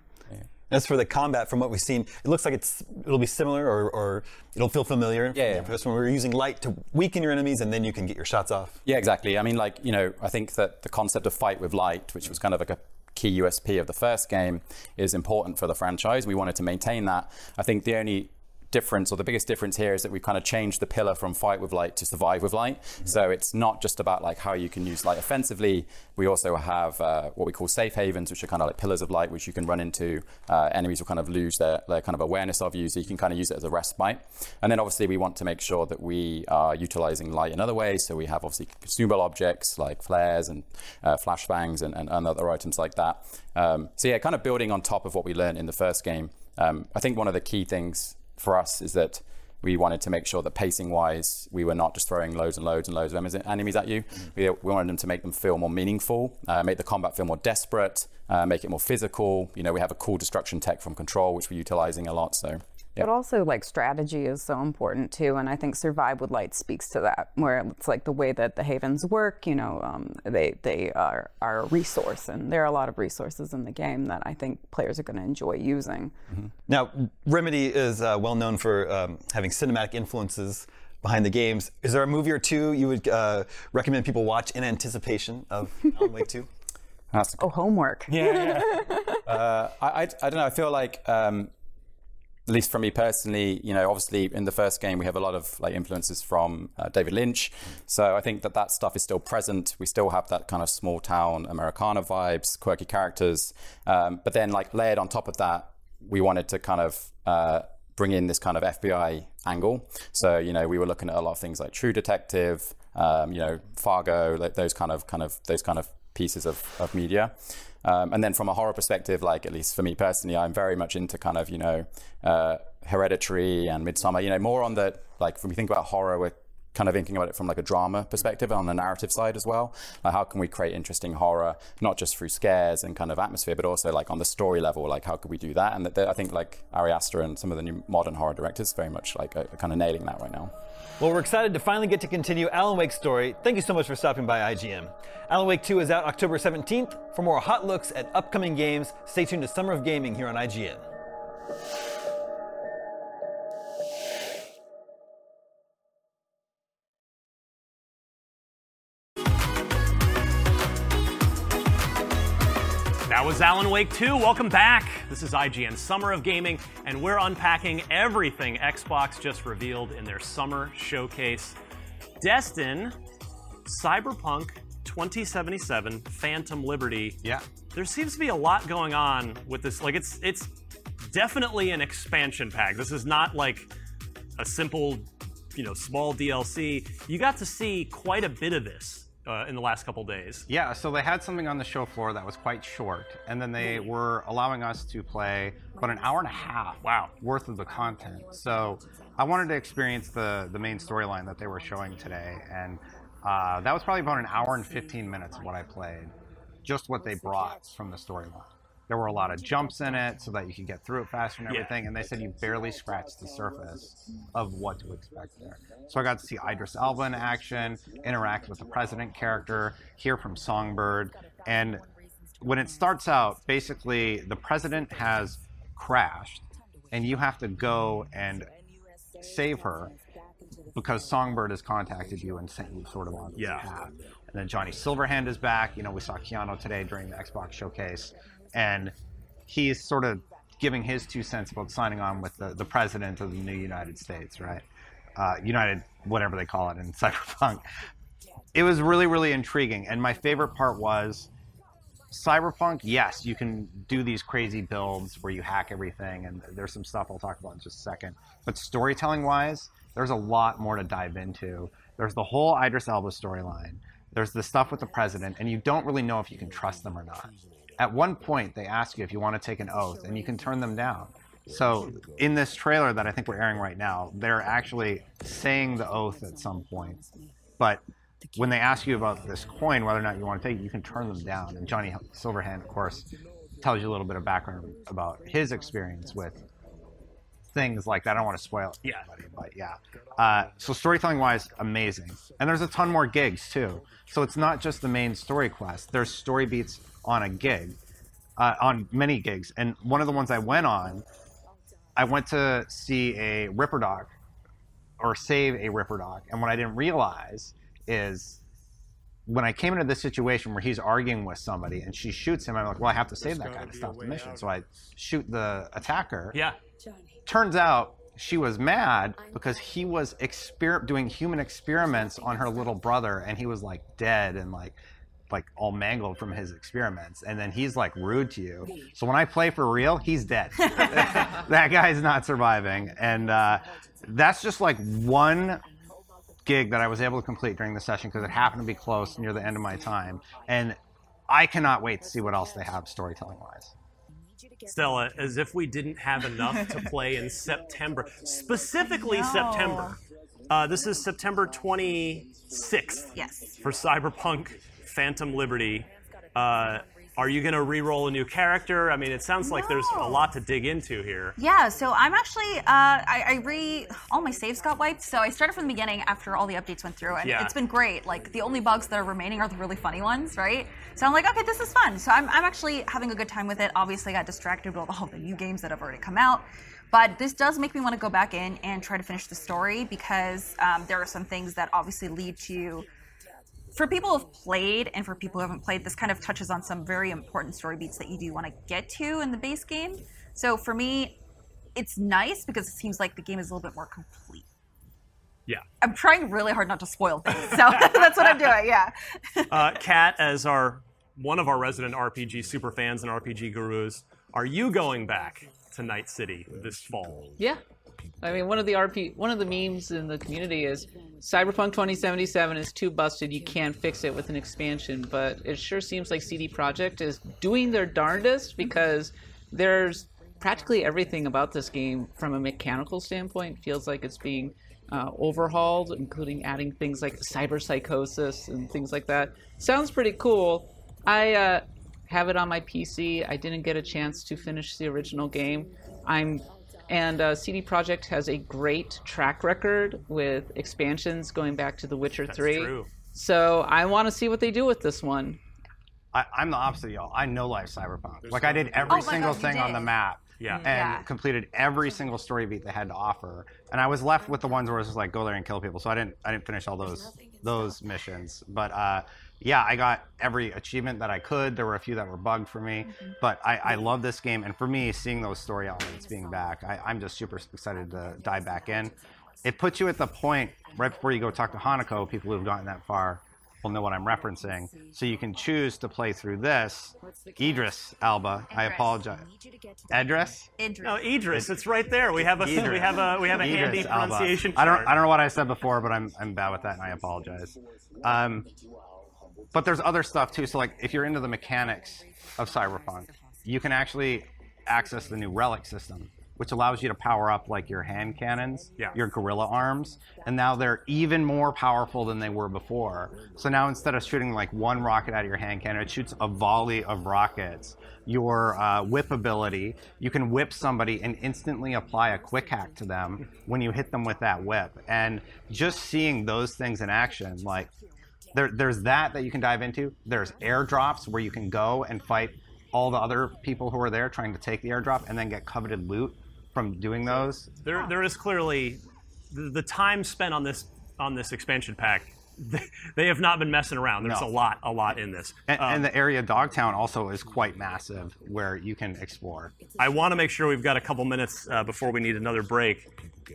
S12: As for the combat, from what we've seen, it looks like it's it'll be similar or, or it'll feel familiar. Yeah, yeah. For this one, we're using light to weaken your enemies, and then you can get your shots off.
S13: Yeah, exactly. I mean, like, you know, I think that the concept of fight with light, which was kind of like a key USP of the first game, is important for the franchise. We wanted to maintain that. I think the only difference or the biggest difference here is that we've kind of changed the pillar from fight with light to survive with light. So it's not just about like how you can use light offensively. We also have uh, what we call safe havens, which are kind of like pillars of light, which you can run into. Uh, enemies will kind of lose their, their kind of awareness of you, so you can kind of use it as a respite. And then obviously we want to make sure that we are utilizing light in other ways. So we have obviously consumable objects like flares and uh, flashbangs and, and, and other items like that. Um, so yeah, kind of building on top of what we learned in the first game. Um, I think one of the key things for us is that we wanted to make sure that pacing wise, we were not just throwing loads and loads and loads of enemies- at you. We, we wanted them to make them feel more meaningful, uh, make the combat feel more desperate, uh, make it more physical. You know, we have a cool destruction tech from Control, which we're utilizing a lot. So, yeah.
S14: But also, like strategy is so important too, and I think Survive with Light speaks to that. Where it's like the way that the havens work. You know, um, they they are are a resource, and there are a lot of resources in the game that I think players are going to enjoy using.
S12: Now, Remedy is uh, well known for um, having cinematic influences behind the games. Is there a movie or two you would uh, recommend people watch in anticipation of Alan Wake 2?
S13: That's
S14: oh, homework.
S13: Yeah, uh, I, I, I don't know. I feel like, um, at least for me personally, you know, obviously in the first game we have a lot of like influences from uh, David Lynch. So I think that that stuff is still present. We still have that kind of small town Americana vibes, quirky characters. Um, but then like layered on top of that, we wanted to kind of uh, bring in this kind of FBI angle. So you know, we were looking at a lot of things like True Detective, um, you know, Fargo, like those kind of kind of those kind of pieces of, of media. Um, and then from a horror perspective, like at least for me personally, I'm very much into kind of you know uh, Hereditary and Midsommar. You know, more on the like when we think about horror, we're kind of thinking about it from like a drama perspective on the narrative side as well. Like how can we create interesting horror, not just through scares and kind of atmosphere, but also like on the story level, like how could we do that? And that, I think like Ari Aster and some of the new modern horror directors very much like are, are kind of nailing that right now.
S12: Well, we're excited to finally get to continue Alan Wake's story. Thank you so much for stopping by IGN. Alan Wake 2 is out October 17th. For more hot looks at upcoming games, stay tuned to Summer of Gaming here on IGN.
S11: Was Alan Wake 2. Welcome back. This is IGN Summer of Gaming, and we're unpacking everything Xbox just revealed in their summer showcase. Destin, Cyberpunk 2077, Phantom Liberty.
S4: Yeah.
S11: There seems to be a lot going on with this. Like it's it's definitely an expansion pack. This is not like a simple, you know, small DLC. You got to see quite a bit of this
S3: uh, in the last couple days.
S4: Yeah, so they had something on the show floor that was quite short, and then they were allowing us to play about an hour and a half
S3: wow.
S4: worth of the content. So I wanted to experience the, the main storyline that they were showing today, and uh, that was probably about an hour and 15 minutes of what I played, just what they brought from the storyline. There were a lot of jumps in it so that you could get through it faster and
S3: Yeah.
S4: everything, and they said you barely scratched the surface of what to expect there. So I got to see Idris Elba in action, interact with the president character, hear from Songbird, and when it starts out, basically the president has crashed, and you have to go and save her because Songbird has contacted you and sent you sort of on
S3: Yeah.
S4: path. And then Johnny Silverhand is back. You know, we saw Keanu today during the Xbox showcase, and he's sort of giving his two cents about signing on with the, the president of the new United States, right? Uh, United, whatever they call it in Cyberpunk. It was really, really intriguing. And my favorite part was Cyberpunk, yes, you can do these crazy builds where you hack everything, and there's some stuff I'll talk about in just a second. But storytelling wise, there's a lot more to dive into. There's the whole Idris Elba storyline, there's the stuff with the president, and you don't really know if you can trust them or not. At one point, they ask you if you want to take an oath, and you can turn them down. So, in this trailer that I think we're airing right now, they're actually saying the oath at some point. But when they ask you about this coin, whether or not you want to take it, you can turn them down. And Johnny Silverhand, of course, tells you a little bit of background about his experience with things like that. I don't want to spoil it,
S3: Yeah.
S4: but yeah. Uh, so storytelling wise, amazing. And there's a ton more gigs too. So it's not just the main story quest. There's story beats on a gig, uh, on many gigs. And one of the ones I went on, I went to see a Ripper Doc or save a Ripper Doc. And what I didn't realize is when I came into this situation where he's arguing with somebody and she shoots him, I'm like, well, I have to save that guy to stop the mission. So I shoot the attacker.
S3: Yeah.
S4: Turns out she was mad because he was exper- doing human experiments on her little brother and he was like dead and like like all mangled from his experiments and then he's like rude to you so when i play for real he's dead that guy's not surviving and uh, that's just like one gig that i was able to complete during the session because it happened to be close near the end of my time and i cannot wait to see what else they have storytelling wise
S3: Stella, as if we didn't have enough to play in September, specifically
S6: No.
S3: September. Uh, this is September 26th
S6: Yes.
S3: for Cyberpunk Phantom Liberty. Uh, are you going to re-roll a new character? I mean, it sounds like there's a lot to dig into here.
S6: Yeah, so I'm actually uh, I, I re all my saves got wiped, so I started from the beginning after all the updates went through, and
S3: Yeah.
S6: it's been great. Like the only bugs that are remaining are the really funny ones, right? So I'm like, okay, this is fun. So I'm I'm actually having a good time with it. Obviously, I got distracted with all the new games that have already come out. But this does make me want to go back in and try to finish the story because um, there are some things that obviously lead to for people who've played and for people who haven't played, this kind of touches on some very important story beats that you do want to get to in the base game. So for me, it's nice because it seems like the game is a little bit more complete.
S3: Yeah.
S6: I'm trying really hard not to spoil things, so that's what I'm doing. Yeah.
S3: Uh, Kat, as our one of our resident RPG super fans and RPG gurus, are you going back to Night City this fall?
S5: Yeah. I mean, one of the RP, one of the memes in the community is Cyberpunk 2077 is too busted. You can't fix it with an expansion. But it sure seems like CD Projekt is doing their darndest because there's practically everything about this game from a mechanical standpoint feels like it's being uh, overhauled, including adding things like cyber psychosis and things like that. Sounds pretty cool. I uh, have it on my PC. I didn't get a chance to finish the original game. I'm and uh, CD Projekt has a great track record with expansions going back to The Witcher
S3: That's
S5: 3.
S3: true.
S5: So I want to see what they do with this one.
S4: I, I'm the opposite of y'all. I know life cyberpunk. Like I did every
S6: Oh
S4: single
S6: God, you
S4: thing on the map.
S3: Yeah.
S4: And
S6: Yeah.
S4: completed every single story beat they had to offer. And I was left with the ones where it was just like go there and kill people. So I didn't I didn't finish all those those missions. But uh, yeah, I got every achievement that I could. There were a few that were bugged for me. But I, I love this game and for me seeing those story elements being back, I, I'm just super excited to dive back in. It puts you at the point right before you go talk to Hanako, people who've gotten that far will know what I'm referencing. So you can choose to play through this. Idris Alba, I apologize. Idris?
S6: Idris.
S3: No, Idris, it's right there. We have a we have a we have a
S4: Idris
S3: handy
S4: Alba.
S3: pronunciation
S4: I don't. I don't know what I said before, but I'm I'm bad with that and I apologize. Um, but there's other stuff too. So like if you're into the mechanics of Cyberpunk, you can actually access the new relic system, which allows you to power up like your hand cannons,
S3: Yeah.
S4: your gorilla arms, and now they're even more powerful than they were before. So now instead of shooting like one rocket out of your hand cannon, it shoots a volley of rockets. Your uh, whip ability, you can whip somebody and instantly apply a quick hack to them when you hit them with that whip. And just seeing those things in action, like there, there's that that you can dive into. There's airdrops where you can go and fight all the other people who are there trying to take the airdrop and then get coveted loot from doing those.
S3: There, there is clearly the, the time spent on this on this expansion pack. They, have not been messing around. There's
S4: No.
S3: a lot, a lot in this.
S4: And,
S3: Um,
S4: and the area Dogtown also is quite massive where you can explore.
S3: I want to make sure we've got a couple minutes uh, before we need another break.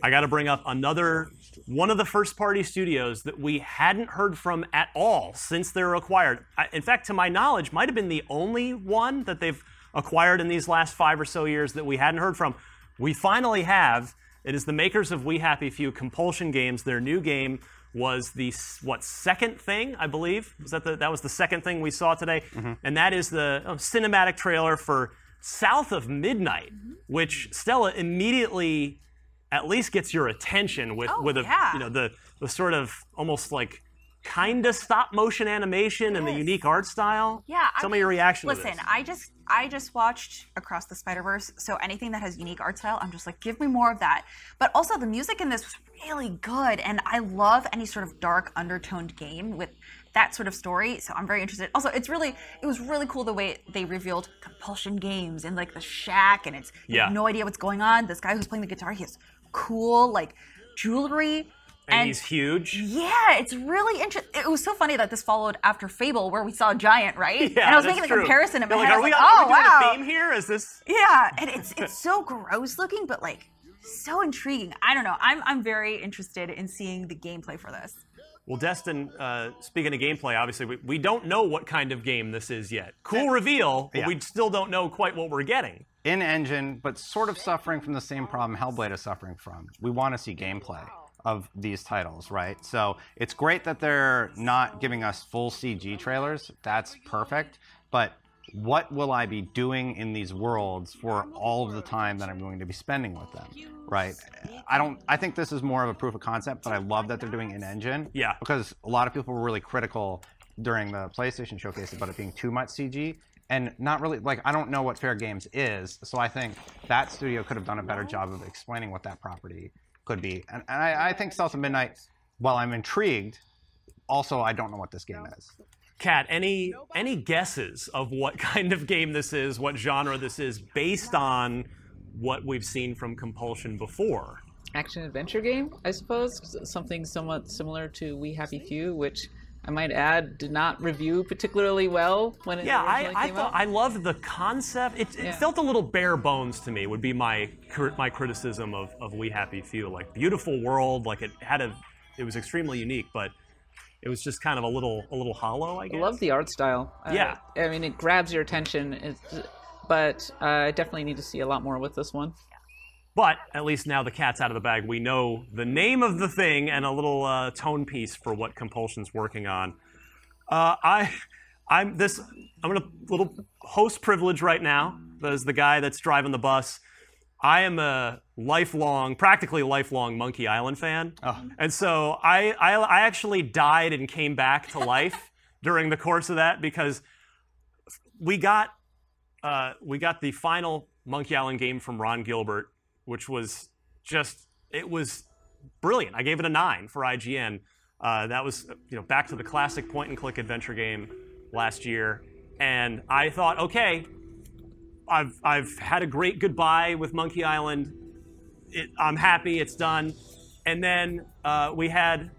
S3: I got to bring up another one of the first party studios that we hadn't heard from at all since they were acquired. I, in fact, to my knowledge, might have been the only one that they've acquired in these last five or so years that we hadn't heard from. We finally have. It is the makers of We Happy Few Compulsion Games. Their new game was the what second thing I believe? Was that the, that was the second thing we saw today, and that is the uh, cinematic trailer for South of Midnight, which Stella immediately at least gets your attention with
S6: Oh,
S3: with a
S6: yeah.
S3: you know the the sort of almost like kind of stop motion animation and the unique art style.
S6: Yeah.
S3: Tell
S6: I
S3: me your reaction. to
S6: Listen. I just I just watched Across the Spider Verse, so anything that has unique art style, I'm just like, give me more of that. But also, the music in this was really good, and I love any sort of dark undertoned game with that sort of story. So I'm very interested. Also, it's really it was really cool the way they revealed Compulsion Games and like the shack, and it's
S3: Yeah.
S6: no idea what's going on. This guy who's playing the guitar, he has cool like jewelry.
S3: And, he's huge.
S6: Yeah, it's really interesting. It was so funny that this followed after Fable, where we saw a giant, right?
S3: Yeah,
S6: and I was
S3: that's
S6: making the
S3: true.
S6: comparison in my
S3: You're
S6: head. I
S3: are
S6: was
S3: we,
S6: like,
S3: are
S6: oh
S3: we doing
S6: wow.
S3: a theme here? Is this?
S6: Yeah, and it's it's so gross looking, but like so intriguing. I don't know. I'm I'm very interested in seeing the gameplay for this.
S3: Well, Destin, uh, speaking of gameplay, obviously we, we don't know what kind of game this is yet. Cool reveal, but
S4: Yeah.
S3: we still don't know quite what we're getting.
S4: In engine, but sort of suffering from the same problem Hellblade is suffering from. We want to see gameplay of these titles, right? So it's great that they're not giving us full CG trailers. That's perfect. But what will I be doing in these worlds for all of the time that I'm going to be spending with them, right? I don't. I think this is more of a proof of concept, but I love that they're doing in engine.
S3: Yeah.
S4: Because a lot of people were really critical during the PlayStation showcase about it being too much CG and not really like I don't know what Fair Games is, so I think that studio could have done a better job of explaining what that property could be. And, and I, I think South of Midnight, while I'm intrigued, also I don't know what this game is.
S3: Kat, any any guesses of what kind of game this is, what genre this is, based on what we've seen from Compulsion before?
S5: action adventure game, I suppose. Something somewhat similar to We Happy Few, which I might add did not review particularly well when it
S3: Yeah, I, I
S5: came
S3: thought
S5: out.
S3: I loved the concept. It, it
S5: Yeah.
S3: felt a little bare bones to me. Would be my my criticism of, of We Happy Few. Like beautiful world, like it had a, it was extremely unique, but it was just kind of a little a little hollow. I guess.
S5: I love the art style. Uh,
S3: Yeah.
S5: I mean, it grabs your attention, it's, but uh, I definitely need to see a lot more with this one.
S3: But at least now the cat's out of the bag. We know the name of the thing and a little uh, tone piece for what Compulsion's working on. Uh, I, I'm this. I'm gonna little host privilege right now. As the guy that's driving the bus, I am a lifelong, practically lifelong Monkey Island fan, and so I, I, I actually died and came back to life during the course of that because we got uh, we got the final Monkey Island game from Ron Gilbert, which was just it was brilliant. I gave it a nine for IGN. Uh, that was you know back to the classic point and click adventure game last year, and I thought, okay, I've I've had a great goodbye with Monkey Island. It, I'm happy it's done. And then uh, we had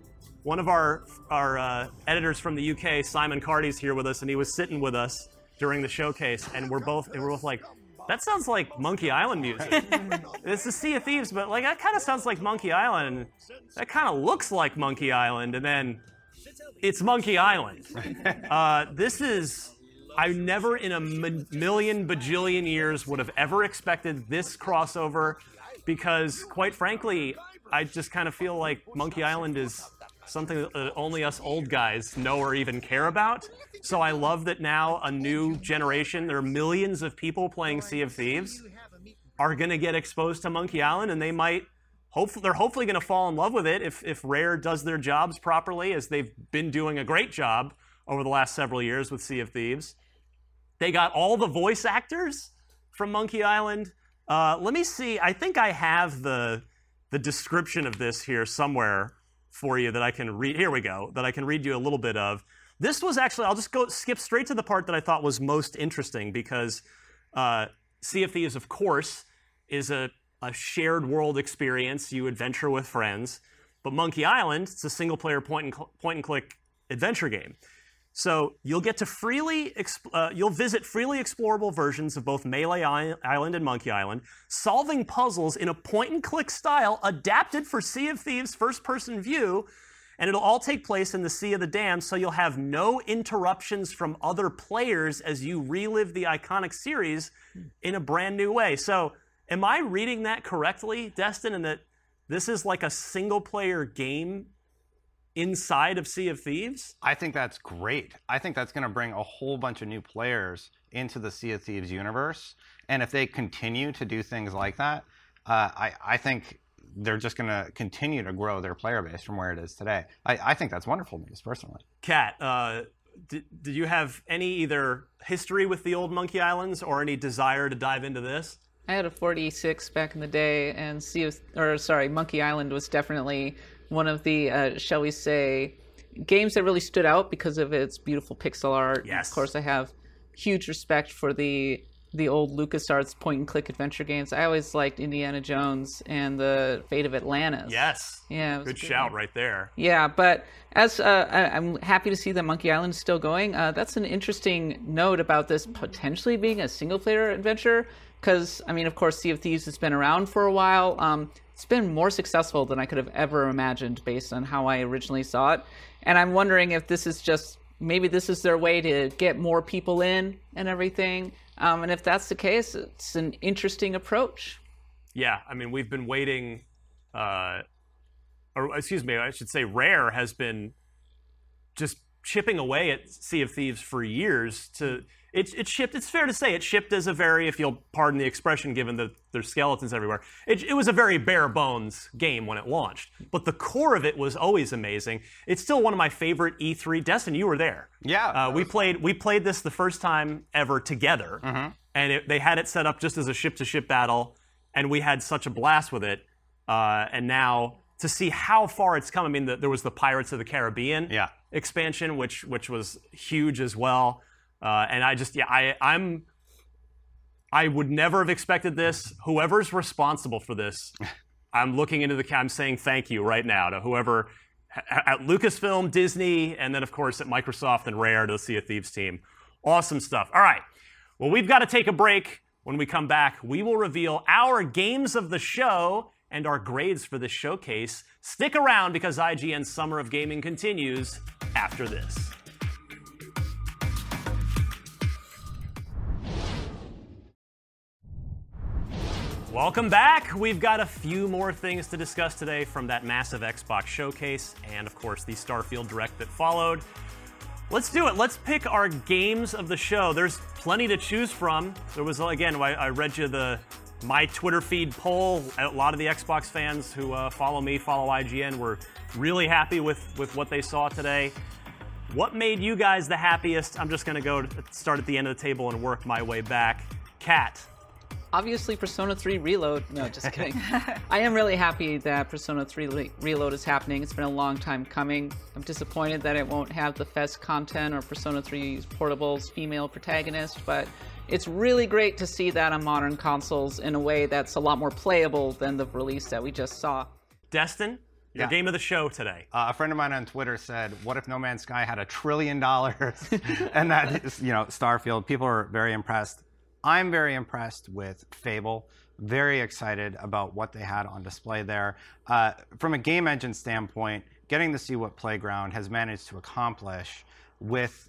S3: one of our our uh, editors from the UK, Simon Cardy's here with us, and he was sitting with us during the showcase, and we're both and we're both like, that sounds like Monkey Island music. this is Sea of Thieves, but like that kind of sounds like Monkey Island. and That kind of looks like Monkey Island, and then it's Monkey Island. uh, this is. I never in a m- million bajillion years would have ever expected this crossover because, quite frankly, I just kind of feel like Monkey Island is something that uh, only us old guys know or even care about. So I love that now a new generation, there are millions of people playing Sea of Thieves, are going to get exposed to Monkey Island, and they might. Hopefully, they're hopefully going to fall in love with it if, if Rare does their jobs properly, as they've been doing a great job over the last several years with Sea of Thieves. They got all the voice actors from Monkey Island. Uh, let me see. I think I have the the description of this here somewhere for you that I can read. Here we go. That I can read you a little bit of. This was actually. I'll just go skip straight to the part that I thought was most interesting because uh, Sea of Thieves, of course, is a, a shared world experience. You adventure with friends. But Monkey Island, it's a single player point and, cl- point and click adventure game. So you'll get to freely, uh, you'll visit freely explorable versions of both Melee Island and Monkey Island, solving puzzles in a point and click style adapted for Sea of Thieves first person view, and it'll all take place in the Sea of the Damned, so you'll have no interruptions from other players as you relive the iconic series in a brand new way. So, am I reading that correctly, Destin, in that this is like a single player game inside of Sea of Thieves?
S4: I think that's great. I think that's going to bring a whole bunch of new players into the Sea of Thieves universe. And if they continue to do things like that, uh, I, I think they're just going to continue to grow their player base from where it is today. I, I think that's wonderful news, personally.
S3: Kat, uh, did, did you have any either history with the old Monkey Islands or any desire to dive into this?
S5: I had a 46 back in the day, and Sea of, or sorry, Monkey Island was definitely one of the, uh, shall we say, games that really stood out because of its beautiful pixel art.
S3: Yes.
S5: Of course, I have huge respect for the the old LucasArts point and click adventure games. I always liked Indiana Jones and the Fate of Atlantis.
S3: Yes.
S5: Yeah. was
S3: Good shout
S5: one.
S3: right there.
S5: Yeah, but as uh, I- I'm happy to see that Monkey Island is still going. Uh, that's an interesting note about this potentially being a single player adventure. Because I mean, of course, Sea of Thieves has been around for a while. Um, it's been more successful than I could have ever imagined based on how I originally saw it. And I'm wondering if this is just maybe this is their way to get more people in and everything. Um, and if that's the case, it's an interesting approach.
S3: Yeah, I mean, we've been waiting, uh, or excuse me, I should say, Rare has been just chipping away at Sea of Thieves for years. To it, it shipped. It's fair to say it shipped as a very, if you'll pardon the expression, given that there's skeletons everywhere. It, it was a very bare bones game when it launched, but the core of it was always amazing. It's still one of my favorite E3. Destin, you were there.
S4: Yeah,
S3: uh, we played. We played this the first time ever together, and it, they had it set up just as a ship to ship battle, and we had such a blast with it. Uh, and now to see how far it's come. I mean, the, there was the Pirates of the Caribbean
S4: Yeah.
S3: expansion, which which was huge as well. Uh, and I just yeah, I I'm I would never have expected this. Whoever's responsible for this, I'm looking into the I'm saying thank you right now to whoever at Lucasfilm, Disney, and then of course at Microsoft and Rare to the Sea of Thieves team. Awesome stuff. All right. Well, we've got to take a break. When we come back, we will reveal our games of the show and our grades for this showcase. Stick around because IGN's Summer of Gaming continues after this. Welcome back. We've got a few more things to discuss today from that massive Xbox showcase and, of course, the Starfield Direct that followed. Let's do it. Let's pick our games of the show. There's plenty to choose from. There was, again, I, read you the my Twitter feed poll. A lot of the Xbox fans who uh, follow me, follow IGN, were really happy with, with what they saw today. What made you guys the happiest? I'm just going to go start at the end of the table and work my way back. Kat,
S5: obviously Persona 3 Reload. No, just kidding. I am really happy that Persona 3 Le- Reload is happening. It's been a long time coming. I'm disappointed that it won't have the FES content or Persona 3's Portable's female protagonist, but it's really great to see that on modern consoles in a way that's a lot more playable than the release that we just saw.
S3: Destin, your
S4: Yeah.
S3: game of the show today.
S4: Uh, a friend of mine on Twitter said, "What if No Man's Sky had a trillion dollars?" and that is, you know, Starfield. People are very impressed. I'm very impressed with Fable. Very excited about what they had on display there. Uh, from a game engine standpoint, getting to see what Playground has managed to accomplish with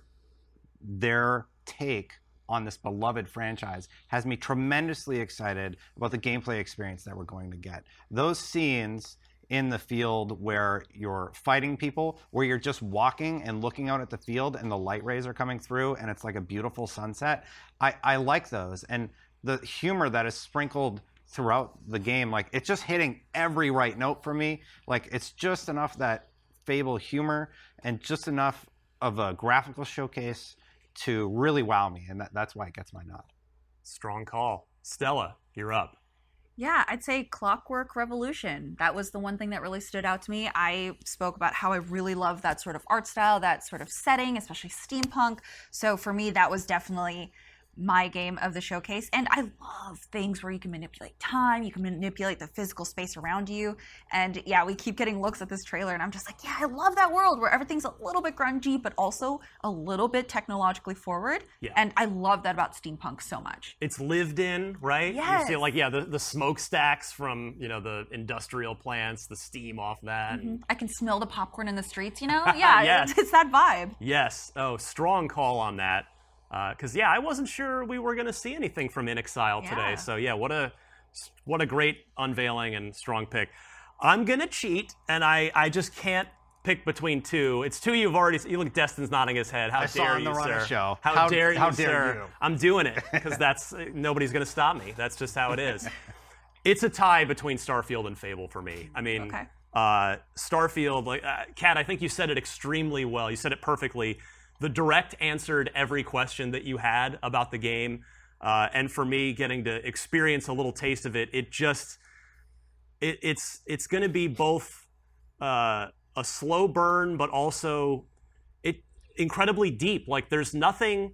S4: their take on this beloved franchise has me tremendously excited about the gameplay experience that we're going to get. Those scenes in the field where you're fighting people, where you're just walking and looking out at the field and the light rays are coming through and it's like a beautiful sunset. I, I like those. And the humor that is sprinkled throughout the game, like it's just hitting every right note for me. Like it's just enough that Fable humor and just enough of a graphical showcase to really wow me. And that, that's why it gets my nod.
S3: Strong call. Stella, you're up.
S6: Yeah, I'd say Clockwork Revolution. That was the one thing that really stood out to me. I spoke about how I really love that sort of art style, that sort of setting, especially steampunk. So for me, that was definitely my game of the showcase. And I love things where you can manipulate time, you can manipulate the physical space around you. And yeah, we keep getting looks at this trailer, and I'm just like, yeah, I love that world where everything's a little bit grungy, but also a little bit technologically forward.
S3: Yeah.
S6: And I love that about steampunk so much.
S3: It's lived in, right?
S6: Yes.
S3: You see, like, yeah, the, the smokestacks from, you know, the industrial plants, the steam off that.
S6: Mhm. I can smell the popcorn in the streets, you know? Yeah,
S3: Yes.
S6: it's, it's that vibe.
S3: Yes. Oh, strong call on that. Because yeah, I wasn't sure we were going to see anything from inXile
S6: Yeah.
S3: today. So yeah, what a what a great unveiling and strong pick. I'm gonna cheat, and I I just can't pick between two. It's two you've already. You look, Destin's nodding his head. How
S4: I
S3: dare
S4: saw on
S3: you,
S4: the Runner
S3: sir?
S4: show.
S3: How,
S4: How-
S3: dare you,
S4: how dare
S3: sir?
S4: you.
S3: I'm doing it because that's nobody's gonna stop me. That's just how it is. it's a tie between Starfield and Fable for me. I mean,
S6: Okay.
S3: uh, Starfield, like uh, Kat, I think you said it extremely well. You said it perfectly. The direct answered every question that you had about the game, uh, and for me, getting to experience a little taste of it, it just it, it's it's going to be both uh, a slow burn, but also it incredibly deep. Like there's nothing.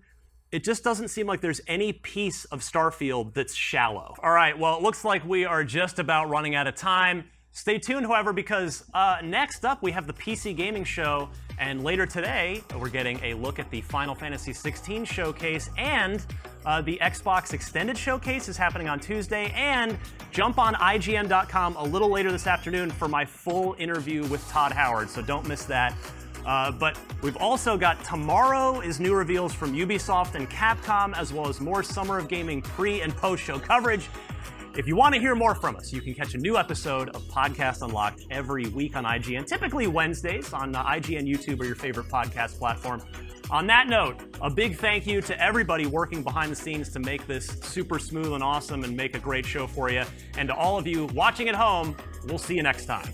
S3: It just doesn't seem like there's any piece of Starfield that's shallow. All right, well, it looks like we are just about running out of time. Stay tuned, however, because uh, next up we have the PC Gaming Show, and later today we're getting a look at the Final Fantasy XVI showcase, and uh, the Xbox Extended Showcase is happening on Tuesday, and jump on IGN.com a little later this afternoon for my full interview with Todd Howard, so don't miss that. Uh, but we've also got tomorrow is new reveals from Ubisoft and Capcom, as well as more Summer of Gaming pre and post show coverage. If you want to hear more from us, you can catch a new episode of Podcast Unlocked every week on IGN, typically Wednesdays on IGN YouTube or your favorite podcast platform. On that note, a big thank you to everybody working behind the scenes to make this super smooth and awesome and make a great show for you. And to all of you watching at home, we'll see you next time.